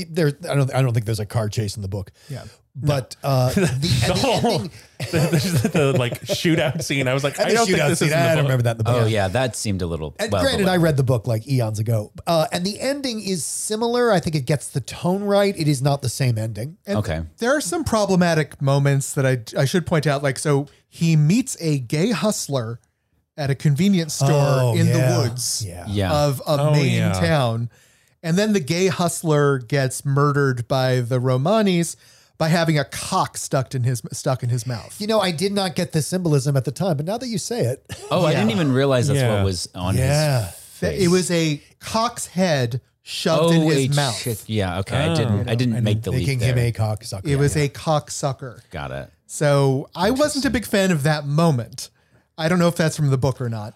there I don't I don't think there's a car chase in the book. Yeah. But uh the, the the whole ending, the, the, like shootout scene I was like I the don't think this scene, is I don't book. remember that in the book. oh yeah, that seemed a little. And well, granted, I read the book like eons ago. Uh, and the ending is similar. I think it gets the tone right. It is not the same ending. And Okay. There are some problematic moments that I I should point out. Like, so he meets a gay hustler at a convenience store Oh, in yeah. the woods Yeah. Yeah. of a Oh, Maine yeah. town, and then the gay hustler gets murdered by the Romanis by having a cock stuck in his stuck in his mouth. You know, I did not get the symbolism at the time, but now that you say it, oh, I didn't even realize that's Yeah. what was on Yeah. his That face. it was a cock's head shoved in oh, his mouth. chick- Yeah. Okay. I Oh. didn't. I didn't make the leap making there. him a cocksucker. It was Yeah. a cock sucker. Got it. So I wasn't a big fan of that moment. I don't know if that's from the book or not.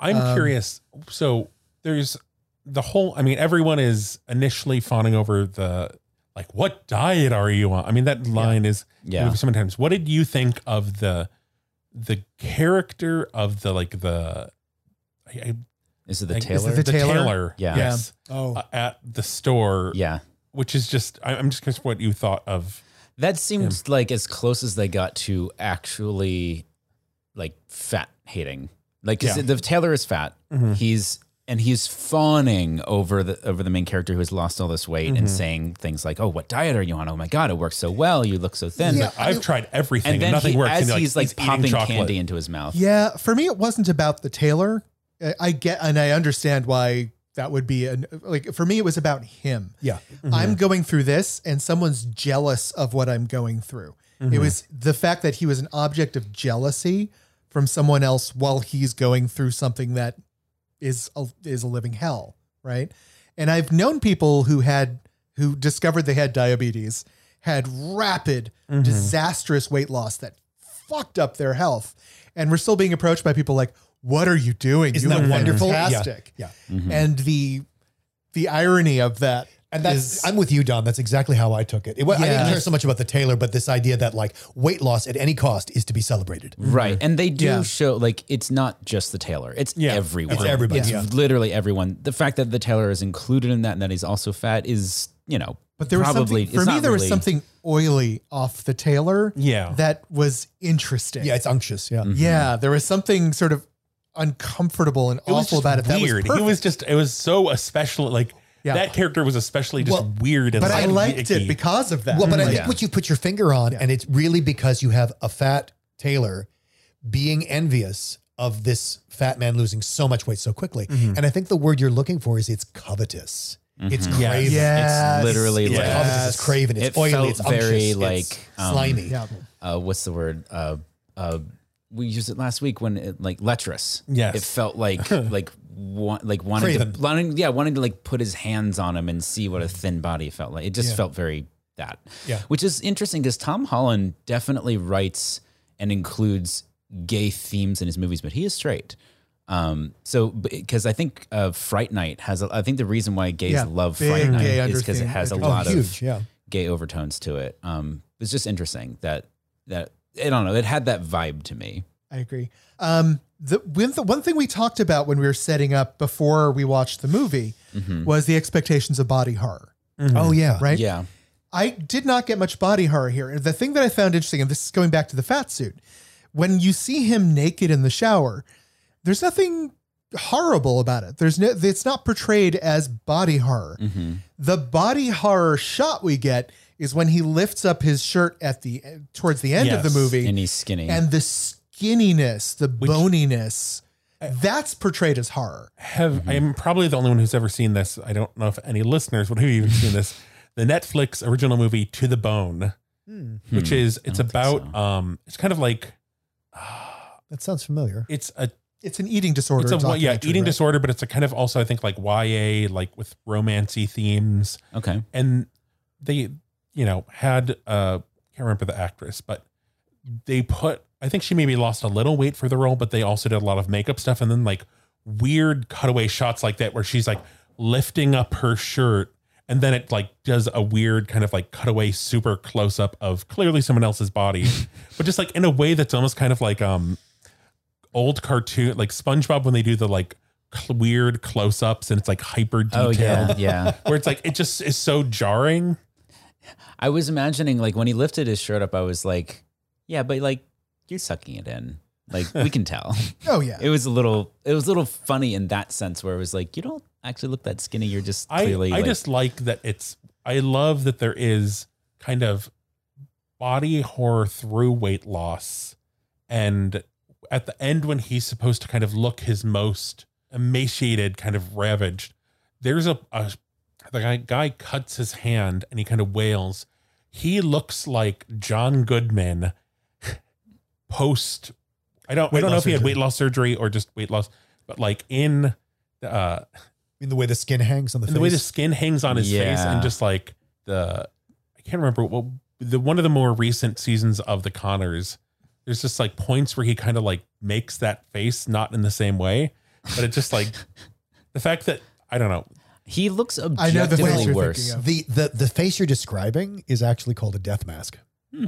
I'm Um, curious so there's the whole I mean everyone is initially fawning over the like what diet are you on I mean that line is Yeah. sometimes what did you think of the the character of the like the I, I, Is it the like, tailor? the tailor? Yeah. yes Oh. uh, at the store yeah. which is just I, I'm just curious what you thought of That seemed like as close as they got to actually like fat hating. Like 'cause Yeah. the tailor is fat. Mm-hmm. He's and he's fawning over the over the main character who has lost all this weight and mm-hmm. saying things like, "Oh, what diet are you on? Oh my god, it works so well. You look so thin." Yeah. I've tried everything And and, then nothing he, works as and he's like eating popping chocolate. candy into his mouth. Yeah, for me, it wasn't about the tailor. I- I get and I understand why that would be an like for me. It was about him. Yeah. I'm mm-hmm. going through this, and someone's jealous of what I'm going through. It was the fact that he was an object of jealousy from someone else while he's going through something that is a, is a living hell, right? And I've known people who had who discovered they had diabetes, had rapid, mm-hmm. disastrous weight loss that fucked up their health, and we're still being approached by people like, "What are you doing? Isn't you that look wonderful? Yeah. Fantastic!" Yeah. And the the irony of that And that's is- I'm with you, Don. That's exactly how I took it. it wa- I didn't care so much about the tailor, but this idea that like weight loss at any cost is to be celebrated. Right. Mm-hmm. And they do Yeah. show like it's not just the tailor, It's Yeah, everyone. it's everybody, It's yeah. literally everyone. The fact that the tailor is included in that and that he's also fat is, you know, But there was something for it's me. not There was something oily off the tailor. Yeah. that was interesting. Yeah, it's unctuous. Yeah. Mm-hmm. yeah. There was something sort of uncomfortable and it awful about it. That weird. was he was just it was so especially like Yeah. that character was especially just Well, weird and but I liked icky. it because of that. Well, but I think Yeah. what you put your finger on, and it's really because you have a fat tailor being envious of this fat man losing so much weight so quickly. And I think the word you're looking for is it's covetous. It's Yes. craven. Yes. It's literally It's like covetous. It's craven. It's It oily. felt It's unctuous. very, it's like, um, slimy. yeah. uh, what's the word? Uh, uh, we used it last week when it, like lecherous. Yes. it felt like like wa- like wanting Craven. to wanting, yeah wanting to like put his hands on him and see what a thin body felt like. It just Yeah. felt very that. Yeah. which is interesting because Tom Holland definitely writes and includes gay themes in his movies, but he is straight. Um, so because I think uh, Fright Night has, a, I think the reason why gays Yeah, love Fright Night is because it has a Oh, lot huge, of yeah. gay overtones to it. Um, it's just interesting that that I don't know, it had that vibe to me. I agree. Um, the, when the one thing we talked about when we were setting up before we watched the movie mm-hmm. was the expectations of body horror, mm-hmm. Oh yeah. right? Yeah, I did not get much body horror here. And the thing that I found interesting, and this is going back to the fat suit, when you see him naked in the shower, there's nothing horrible about it. There's no, it's not portrayed as body horror. Mm-hmm. The body horror shot we get is when he lifts up his shirt at the towards the end of the movie, and he's skinny. and the skinniness, the boniness, that's portrayed as horror. Have I'm probably the only one who's ever seen this. I don't know if any listeners would have even seen this. The Netflix original movie To the Bone, which is it's about so. um it's kind of like That sounds familiar. it's a It's an eating disorder. it's a yeah eating right? disorder, but it's a kind of also I think like YA like with romancy themes. okay, and they you know had uh can't remember the actress but they put i think she maybe lost a little weight for the role but they also did a lot of makeup stuff and then like weird cutaway shots like that where she's like lifting up her shirt and then it like does a weird kind of like cutaway super close up of clearly someone else's body but just like in a way that's almost kind of like um old cartoon like spongebob when they do the like cl- weird close-ups and it's like hyper oh detailed yeah, yeah. where it's like it just is so jarring. I was imagining like when he lifted his shirt up, I was like, yeah, but like you're sucking it in. Like we can tell. Oh yeah. It was a little it was a little funny in that sense where it was like, you don't actually look that skinny. You're just I clearly I like, just like that it's I love that there is kind of body horror through weight loss and at the end when he's supposed to kind of look his most emaciated kind of ravaged there's a, a the guy, guy cuts his hand and he kind of wails he looks like John Goodman post I don't Weight I don't know if he had surgery. weight loss surgery or just weight loss but like in uh In the way the skin hangs on the and face. the way the skin hangs on his face and just like the I can't remember what the one of the more recent seasons of the Conners there's just like points where he kind of like makes that face not in the same way but it just like the fact that I don't know he looks I know the face objectively you're worse. thinking of. the, the the face you're describing is actually called a death mask.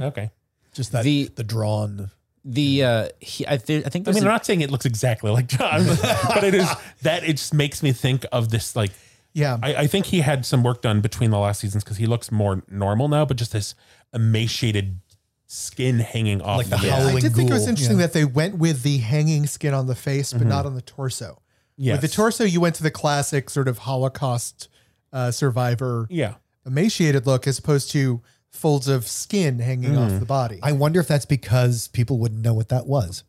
okay Just that the, The- drawn. The uh he I, th- I think I mean a- I'm not saying it looks exactly like John but it is that it just makes me think of this like yeah. I, I think he had some work done between the last seasons because he looks more normal now but just this emaciated skin hanging off Like the the howling I did think it was ghoul, interesting yeah. that they went with the hanging skin on the face, but not on the torso. yes. With the torso, you went to the classic sort of Holocaust uh, survivor yeah emaciated look, as opposed to folds of skin hanging off mm. the body. I wonder if that's because people wouldn't know what that was.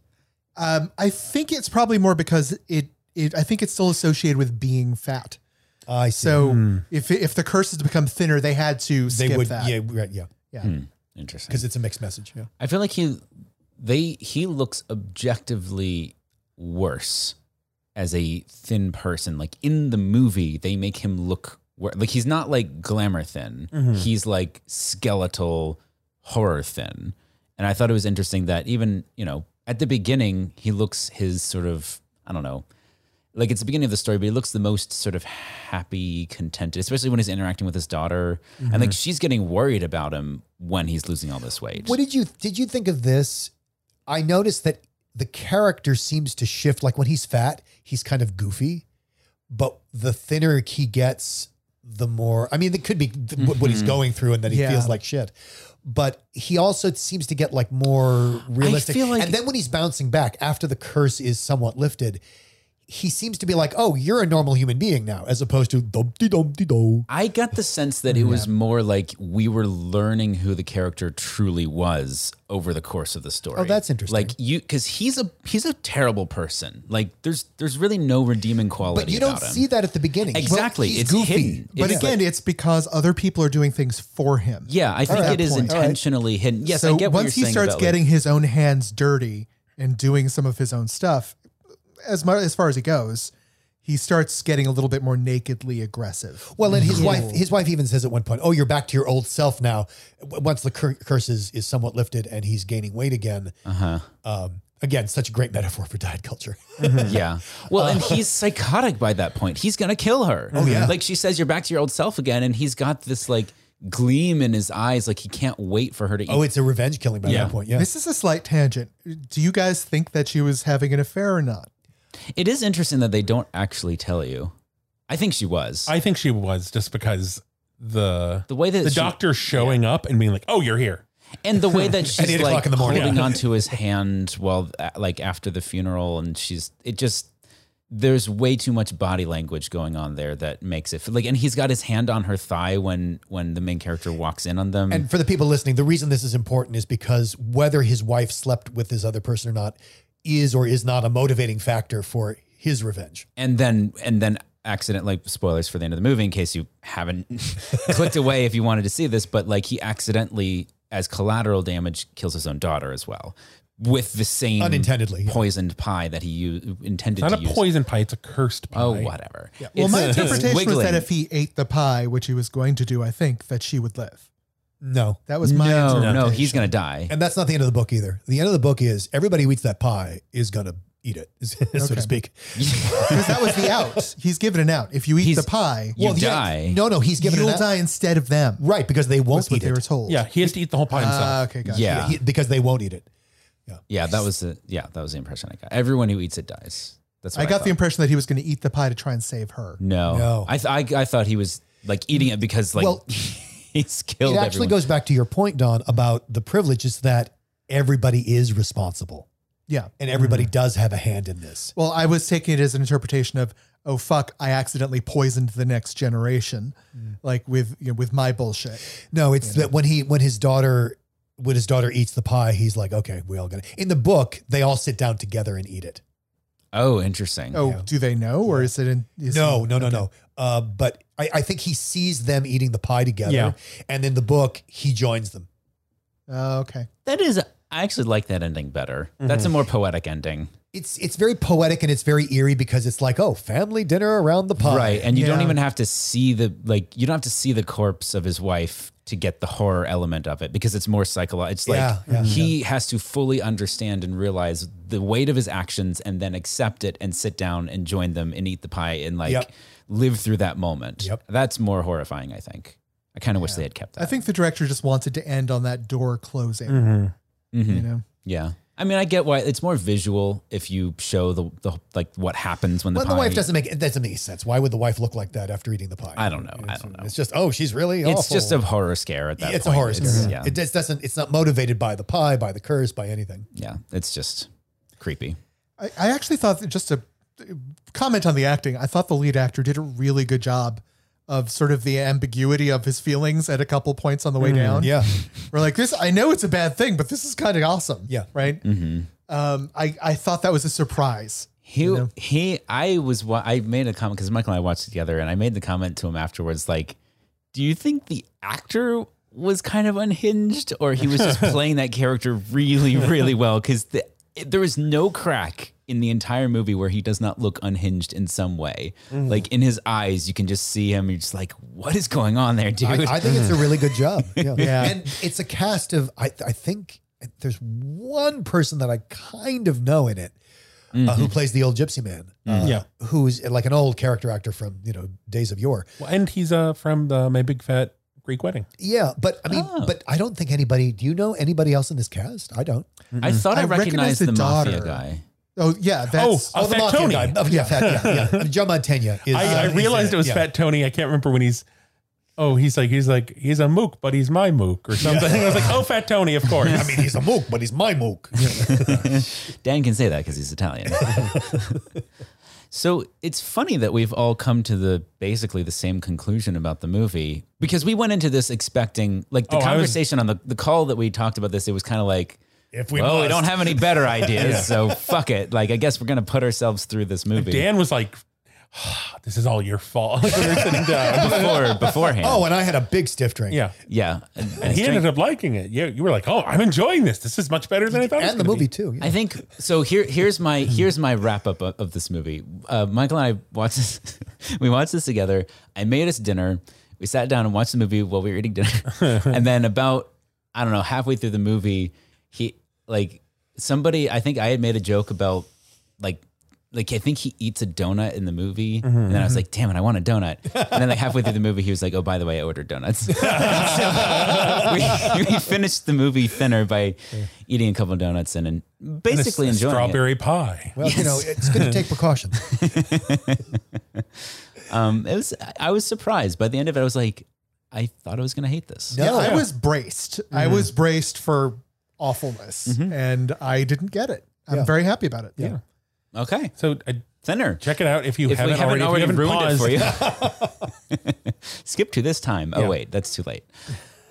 Um, I think it's probably more because it, it. I think it's still associated with being fat. I see. So hmm. if if the curse is to become thinner, they had to they skip would, that. yeah, right, yeah, yeah. Hmm. interesting. because it's a mixed message. Yeah. I feel like he they he looks objectively worse as a thin person. Like in the movie, they make him look wor- like he's not like glamour thin. Mm-hmm. He's like skeletal horror thin. And I thought it was interesting that even, you know, at the beginning, he looks his sort of, I don't know, like it's the beginning of the story, but he looks the most sort of happy, contented, especially when he's interacting with his daughter. And like mm-hmm. she's getting worried about him when he's losing all this weight. What did you did you think of this? I noticed that the character seems to shift. Like when he's fat, he's kind of goofy, but the thinner he gets, the more. I mean, it could be th- what- what he's mm-hmm. going through, and that he Yeah. feels like shit. But he also seems to get like more realistic. like- and then when he's bouncing back after the curse is somewhat lifted, he seems to be like, "Oh, you're a normal human being now," as opposed to dumpty dumpty do. I got the sense that it was more like we were learning who the character truly was over the course of the story. Oh, that's interesting. Like you, because he's a he's a terrible person. Like there's there's really no redeeming quality. But you don't about him. see that at the beginning. Exactly. Well, he's It's goofy. hidden. But It's again, it's because other people are doing things for him. Yeah, I think right. it is Point. All right. intentionally hidden. Yes, so I get what once you're saying. Once he saying starts about, getting his own hands dirty and doing some of his own stuff, as much as far as he goes, he starts getting a little bit more nakedly aggressive. Well, and his wife, his wife even says at one point, "Oh, you're back to your old self now." Once the cur- curse is, is somewhat lifted and he's gaining weight again, uh huh. um, Again, such a great metaphor for diet culture. Yeah. Well, and he's psychotic by that point. He's gonna kill her. Oh yeah. Like she says, you're back to your old self again, and he's got this like gleam in his eyes, like he can't wait for her to eat. oh, it's a revenge killing by Yeah. that point. Yeah. This is a slight tangent. Do you guys think that she was having an affair or not? It is interesting that they don't actually tell you. I think she was. I think she was just because the the way that the she- doctor showing up and being like, "Oh, you're here." and the way that she's like in the morning. holding onto his hand while like after the funeral and she's it just there's way too much body language going on there that makes it feel like and he's got his hand on her thigh when when the main character walks in on them And for the people listening, the reason this is important is because whether his wife slept with this other person or not is or is not a motivating factor for his revenge. and then and then accidentally spoilers for the end of the movie in case you haven't clicked away if you wanted to see this but like he accidentally as collateral damage kills his own daughter as well with the same Unintendedly, yeah. pie that he u- intended It's not to a use poison pie; it's a cursed pie. oh whatever Well, my It's- it's interpretation was that if he ate the pie, which he was going to do, I think that she would live. No. That was my no interpretation. no he's gonna die And that's not the end of the book either. The end of the book is everybody who eats that pie is going to eat it, so Okay. to speak. because that was the out. He's given an out. If you eat He's- the pie, You Well, yeah, die. no, no, he's given you'll an out. die instead of them. Right, because they won't That's what eat they it. were told. Yeah, he has to eat the whole pie himself. Ah, okay, gotcha. yeah He- because they won't eat it. yeah yeah, that was the yeah that was the impression i got everyone who eats it dies that's what I got thought. the impression that he was going to eat the pie to try and save her. no No. I, th- I i thought he was like eating it because like Well, he's killed It actually everyone. goes back to your point, Don, about the privilege is that everybody is responsible Yeah. and everybody mm. does have a hand in this. Well, I was taking it as an interpretation of, oh fuck, I accidentally poisoned the next generation, mm. like with you know, with my bullshit. No, it's that when he when his daughter when his daughter eats the pie, he's like, okay, we all gonna. In the book, they all sit down together and eat it. oh interesting Oh, Yeah. do they know, or is it in? Is No, he- no, no, okay. no. Uh, but I, I think he sees them eating the pie together, Yeah. and in the book, he joins them. Oh, okay. that is i actually like that ending better that's a more poetic ending It's it's very poetic and it's very eerie because it's like, oh, family dinner around the pie, right and you don't even have to see the like you don't have to see the corpse of his wife to get the horror element of it because it's more psychological it's like Yeah, yeah, he has to fully understand and realize the weight of his actions and then accept it and sit down and join them and eat the pie and like Yep. Live through that moment Yep. that's more horrifying i think i kind of wish they had kept that I think the director just wanted to end on that door closing. Mhm. You know, yeah i mean i get why it's more visual if you show the, the like what happens when the Well, pie the wife doesn't make it doesn't make sense. Why would the wife look like that after eating the pie? I don't know. I don't know. It's just oh, she's really. it's awful. just a horror scare at that point. it's point. a horror It's- scare. yeah It just doesn't. It's not motivated by the pie, by the curse, by anything. yeah it's just creepy I, I actually thought that just to comment on the acting, I thought the lead actor did a really good job of sort of the ambiguity of his feelings at a couple points on the way down. Yeah, We're like this. I know it's a bad thing, but this is kind of awesome. Yeah. Right. Um, I I thought that was a surprise. He he I was wa- I made a comment because Michael and I watched it together, and I made the comment to him afterwards, like, do you think the actor was kind of unhinged, or he was just playing that character really really well? Because the, was no crack in the entire movie where he does not look unhinged in some way. Like in his eyes, you can just see him. You're just like, what is going on there, dude? I, I think it's a really good job. Yeah. Yeah. and it's a cast of. I I think there's one person that I kind of know in it. Uh, who plays the old gypsy man? Uh, Yeah. who's like an old character actor from you know days of yore. Well, and he's uh from the My Big Fat Greek Wedding. Yeah, but I mean, Oh. but I don't think anybody. Do you know anybody else in this cast? I don't. I thought I, I recognize recognized the the, mafia daughter. guy. Oh yeah, that's Oh, Oh, the Fat mafia Tony. guy. Oh, yeah, fat, yeah, yeah. Joe Mantegna is. I, uh, I realized it was yeah. Fat Tony. I can't remember when he's. Oh, he's like he's like he's a mook, but he's my mook or something. I was like, oh, Fat Tony, of course. I mean, he's a mook, but he's my mook. Dan can say that because he's Italian. so it's funny that we've all come to the basically the same conclusion about the movie because we went into this expecting like the Oh, I was- conversation on the, the call that we talked about this. It was kind of like, If we well, we don't have any better ideas, so fuck it. Like, I guess we're gonna put ourselves through this movie Dan was like, "This is all your fault." Like when we were sitting down. before beforehand. Oh, and I had a big stiff drink. Yeah, yeah, and, and he ended up liking it. You, you were like, "Oh, I'm enjoying this. This is much better than I thought." it was and the movie be." too. yeah. I think so. Here, here's my here's my wrap up of, of this movie. Uh, Michael and I watched this. we watched this together. I made us dinner. We sat down and watched the movie while we were eating dinner. and then about I don't know halfway through the movie, he like somebody, I think I had made a joke about like, like I think he eats a donut in the movie, Mm-hmm, and then I was like, "Damn it, I want a donut." And then like halfway through the movie, he was like, "Oh, by the way, I ordered donuts." So we, we finished the movie thinner by eating a couple of donuts and, and And a basically s- enjoying it. strawberry pie. Well, you know, it's good to take precautions. Um, it was I was surprised by the end of it. I was like, I thought I was going to hate this. Yeah, No. I was braced. I was braced for awfulness, and I didn't get it. I'm Yeah. very happy about it. Yeah. Okay, So uh, thinner. check it out if you If haven't, haven't already. already, if you haven't ruined paused. it for you, skip to this time. Oh Yeah. wait, that's too late.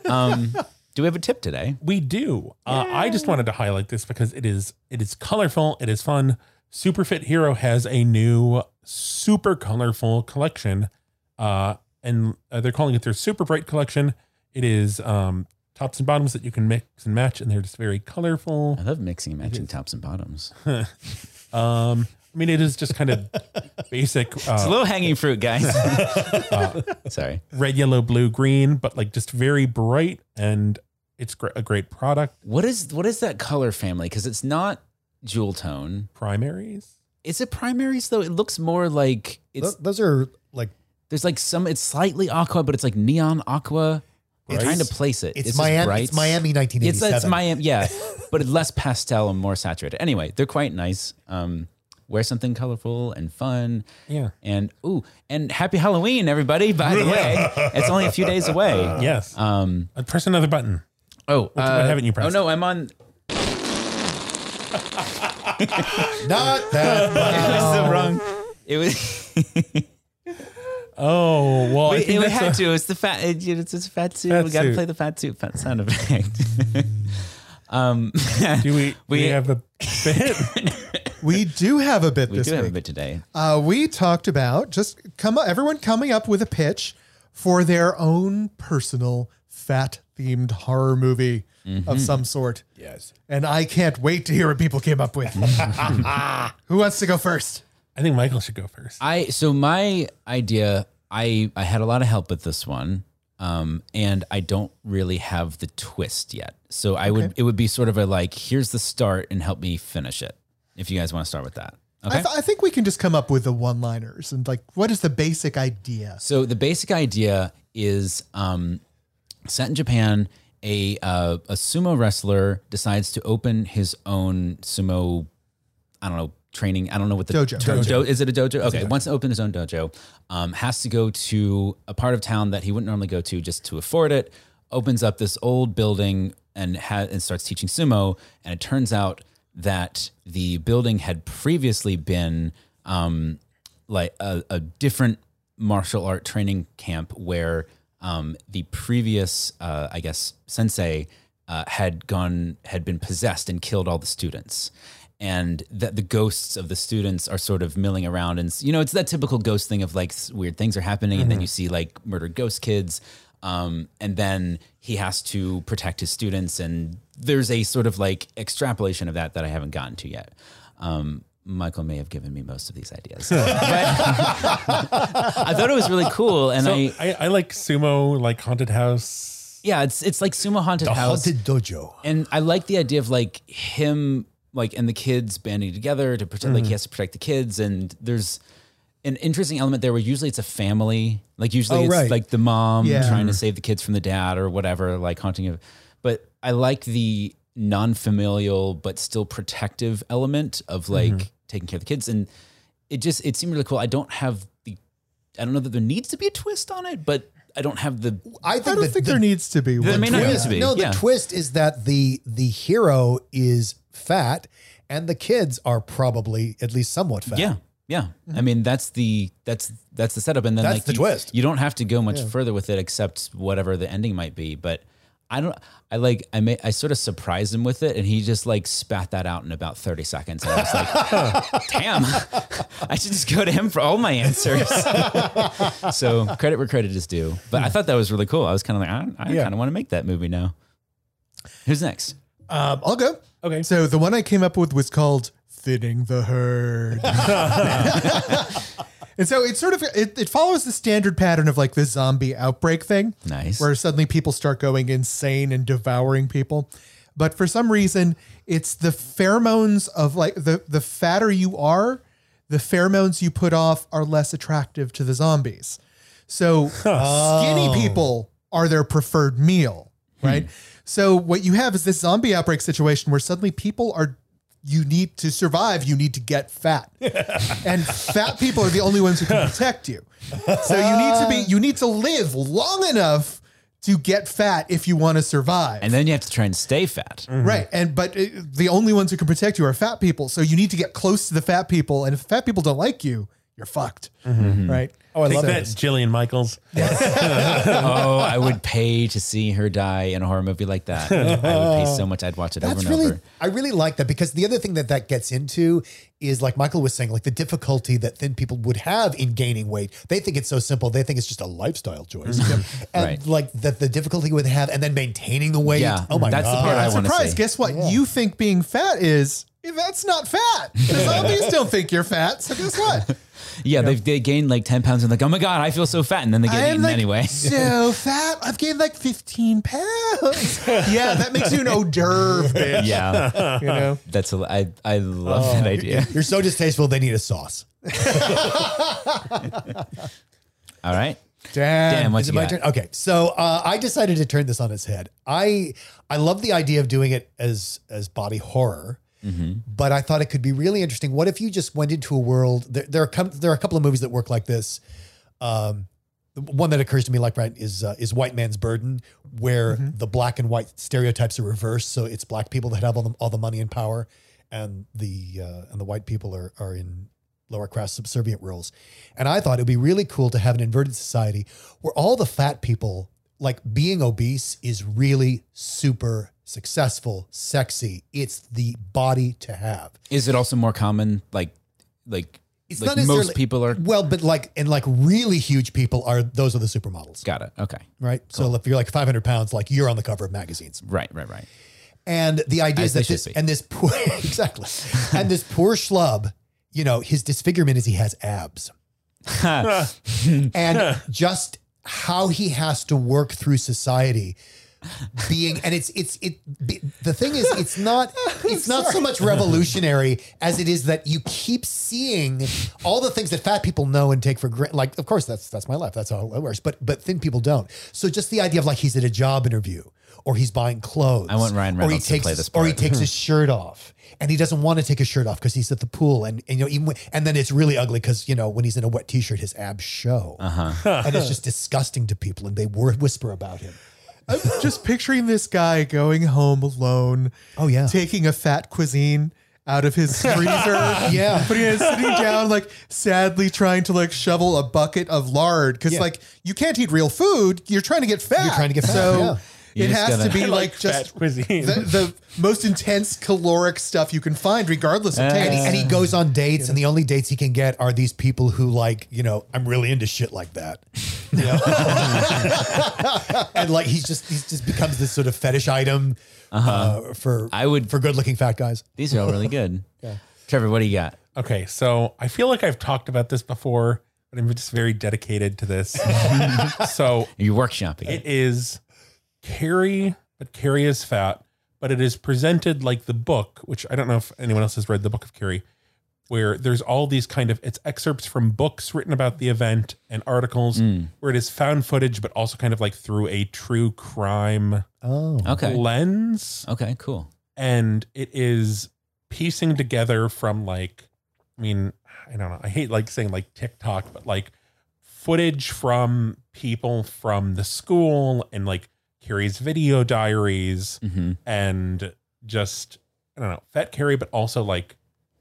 Um, do we have a tip today? We do. Uh, I just wanted to highlight this because it is it is colorful. It is fun. Superfit Hero has a new super colorful collection, uh, and uh, they're calling it their Super Bright collection. It is um, tops and bottoms that you can mix and match, and they're just very colorful. I love mixing and matching tops and bottoms. Um, I mean, it is just kind of basic It's a little hanging fruit, guys. Sorry. red, yellow, blue, green, but like just very bright, and it's gr- a great product. What is what is that color family? Because it's not jewel tone. Primaries. Is it primaries though? It looks more like it's Th- Those are like there's like some it's slightly aqua, but it's like neon aqua. It's- trying to place it. it's, just Miami. bright. It's Miami, It's, 1987. it's Miami, yeah, but it's less pastel and more saturated. Anyway, they're quite nice. Um, wear something colorful and fun. Yeah. And ooh, and happy Halloween, everybody! By the way, it's only a few days away. Yes. Um. Uh, press another button. Oh, what haven't you pressed? Oh no, I'm on. Not that. It was the wrong. It was. Oh well, I we, think we had a- to. It's the fat. It, it's a fat suit. Fat we got to play the fat suit fat sound effect. um, Do we? We- we have a bit. We do have a bit we this do week. have a bit today. Uh, we talked about just come everyone coming up with a pitch for their own personal fat themed horror movie of some sort. yes. And I can't wait to hear what people came up with. Who wants to go first? I think Michael should go first. I so my idea. I I had a lot of help with this one. Um, and I don't really have the twist yet. So I would it would be sort of a like, here's the start and help me finish it. If you guys want to start with that. Okay. I, th- I think we can just come up with the one liners and like, what is the basic idea? So the basic idea is um, set in Japan. A uh, a sumo wrestler decides to open his own sumo. I don't know training. I don't know what the Dojo. term- do- is it a dojo? Okay, wants to open his own dojo. Um, has to go to a part of town that he wouldn't normally go to just to afford it. Opens up this old building and ha- and starts teaching sumo. And it turns out that the building had previously been um, like a, a different martial art training camp where um, the previous, uh, I guess, sensei uh, had gone had been possessed and killed all the students, and that the ghosts of the students are sort of milling around, and you know, it's that typical ghost thing of like weird things are happening, and then you see like murdered ghost kids. Um, and then he has to protect his students, and there's a sort of like extrapolation of that that I haven't gotten to yet. Um, Michael may have given me most of these ideas, I thought it was really cool, and So I I, I like sumo, like haunted house. yeah, it's it's like sumo haunted The house, haunted dojo. and I like the idea of like him like and the kids banding together to protect Mm-hmm. like he has to protect the kids, and there's an interesting element there where usually it's a family, like usually Oh, it's right. like the mom Yeah. trying to save the kids from the dad or whatever, like haunting of, but I like the non-familial but still protective element of like Mm-hmm. taking care of the kids and it just it seemed really cool. I don't have the I don't know that there needs to be a twist on it, but I don't have the I think, I don't that think the, there needs to be There one. may not need to be. No, the yeah. twist is that the the hero is fat and the kids are probably at least somewhat fat. Yeah. Yeah. Mm-hmm. I mean, that's the that's that's the setup. And then That's like the you, twist. You don't have to go much further with it except whatever the ending might be. But I don't I like I may I sort of surprised him with it and he just like spat that out in about 30 seconds. And I was like, damn, I should just go to him for all my answers. so credit where credit is due. But I thought that was really cool. I was kind of like, I, I Yeah. kind of want to make that movie now. Who's next? Um, I'll go. Okay. So the one I came up with was called "Thinning the Herd," and so it sort of it, it follows the standard pattern of like the zombie outbreak thing, Nice. where suddenly people start going insane and devouring people. but for some reason, it's the pheromones of like the the fatter you are, the pheromones you put off are less attractive to the zombies. So skinny oh. people are their preferred meal, right? Hmm. So what you have is this zombie outbreak situation where suddenly people are you need to survive, you need to get fat. and fat people are the only ones who can protect you. So you need to be you need to live long enough to get fat if you want to survive. And then you have to try and stay fat. Right. And but uh, the only ones who can protect you are fat people. So you need to get close to the fat people. And if fat people don't like you, you're fucked. Right. Oh, I Take love that, that. Jillian Michaels. oh, I would pay to see her die in a horror movie like that. I would pay so much. I'd watch it That's over and really, over. I really like that because the other thing that that gets into is like Michael was saying, like the difficulty that thin people would have in gaining weight. They think it's so simple. They think it's just a lifestyle choice. and Right. like that the difficulty would have and then maintaining the weight. Yeah. Oh my god. That's the God. part I I'm wanna surprised. see. Guess what? You think being fat is that's not fat. The zombies don't think you're fat. So guess what? Yeah, they've they gained like 10 pounds and like, oh my God, I feel so fat. And then they get I'm eaten like anyway. so fat. I've gained like 15 pounds. yeah, that makes you an hors d'oeuvre, bitch. yeah. You know. That's, a, I, I love that idea. You're so distasteful. They need a sauce. All right. Damn. Dan, what Is you it my got? turn? Okay, so uh, I decided to turn this on its head. I I love the idea of doing it as as body horror, Mm-hmm. but I thought it could be really interesting. What if you just went into a world? There, there are com- there are a couple of movies that work like this. Um, the one that occurs to me like right is uh, is White Man's Burden, where the black and white stereotypes are reversed. So it's black people that have all the all the money and power, and the uh, and the white people are are in lower class subservient roles. And I thought it'd be really cool to have an inverted society where all the fat people, like being obese, is really super successful, sexy. It's the body to have. Is it also more common? Like, like, It's like not most people are. Well, but like and like really huge people are those are the supermodels, Got it. Okay. right? So if you're like 500 pounds, like you're on the cover of magazines. Right, right, right. And the idea As is that this and this poor exactly, and this poor schlub, you know, his disfigurement is he has abs, and just how he has to work through society. Being and it's it's it be- the thing is it's not it's not so much revolutionary as it is that you keep seeing all the things that fat people know and take for granted. Like, of course, that's that's my life. That's how it works. But but thin people don't. So just the idea of like he's at a job interview or he's buying clothes. I want Ryan or he Reynolds to play his- this or he takes his shirt off and he doesn't want to take his shirt off because he's at the pool and, and you know even when, and then it's really ugly because you know when he's in a wet t-shirt his abs show uh-huh. and it's just disgusting to people and they whisper about him I'm just picturing this guy going home alone. Oh, yeah. Taking a fat cuisine out of his freezer. Yeah. Putting it sitting down, like sadly trying to like shovel a bucket of lard. Cause Yeah. like you can't eat real food. You're trying to get fat. You're trying to get fat, So yeah. You it just has to gotta- be like, like just cuisine. the, the most intense caloric stuff you can find, regardless of and, taste. he, and he goes on dates and the only dates he can get are these people who like you know i'm really into shit like that You know? and like he's just he's just becomes this sort of fetish item uh, for I would- for good looking fat guys These are all really good. yeah. Trevor, what do you got? Okay, so I feel like I've talked about this before, but I'm just very dedicated to this. so Are you workshopping? it is Carrie, but Carrie is fat, but it is presented like the book, which I don't know if anyone else has read the book of Carrie, where there's all these kind of it's excerpts from books written about the event and articles hmm. where it is found footage, but also kind of like through a true crime oh okay. lens Okay, cool. and it is piecing together from like i mean i don't know i hate like saying like tiktok but like footage from people from the school and like carrie's video diaries hmm and just i don't know fat carrie but also like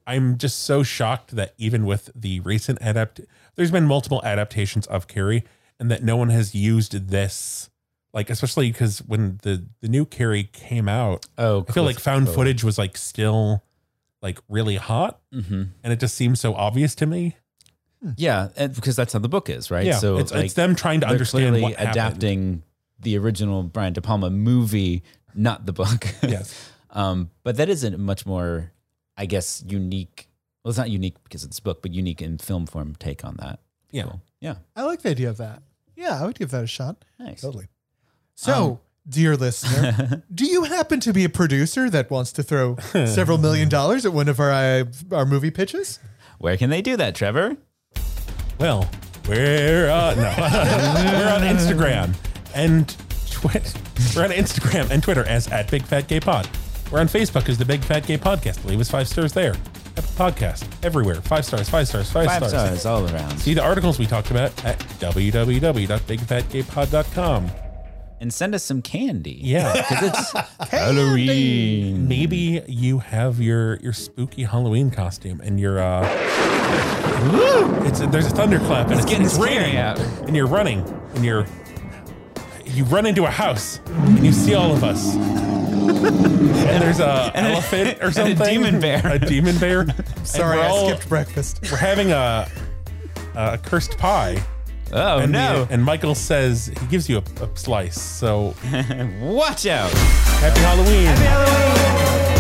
i'm just so shocked that even with the recent adapt there's been multiple adaptations of carrie and that no one has used this like especially because when the the new carrie came out Oh, I feel like found footage was like still like really hot hmm and it just seems so obvious to me. Yeah, and because that's how the book is, right? Yeah. So it's, like, it's them trying to understand clearly adapting happened. Adapting the original Brian De Palma movie, not the book. Yes. um, but that is a much more, I guess, unique. Well, it's not unique because it's a book, but unique in film form take on that. Yeah. Cool. Yeah. I like the idea of that. Yeah, I would give that a shot. Nice. totally So, Um, dear listener, do you happen to be a producer that wants to throw several million dollars at one of our uh, our movie pitches? Where can they do that, Trevor? Well, we're uh, no, we're on Instagram and Twitter. We're on Instagram and Twitter as at Big Fat Gay Pod. We're on Facebook as the Big Fat Gay Podcast. Leave us five stars there. Apple Podcast everywhere. Five stars. Five stars. Five, Five stars. stars all around. See the articles we talked about at www.bigfatgaypod.com. And send us some candy. Yeah. Because it's Halloween. Maybe you have your your spooky Halloween costume and you're uh it's there's a thunderclap and it's, getting it's scary raining out. and you're running and you're you run into a house and you see all of us. and there's a elephant or and a demon bear. A demon bear. Sorry, I all, skipped breakfast. We're having a a cursed pie. Oh, and no. we- and Michael says he gives you a, a slice. So Watch out. happy Halloween. Halloween.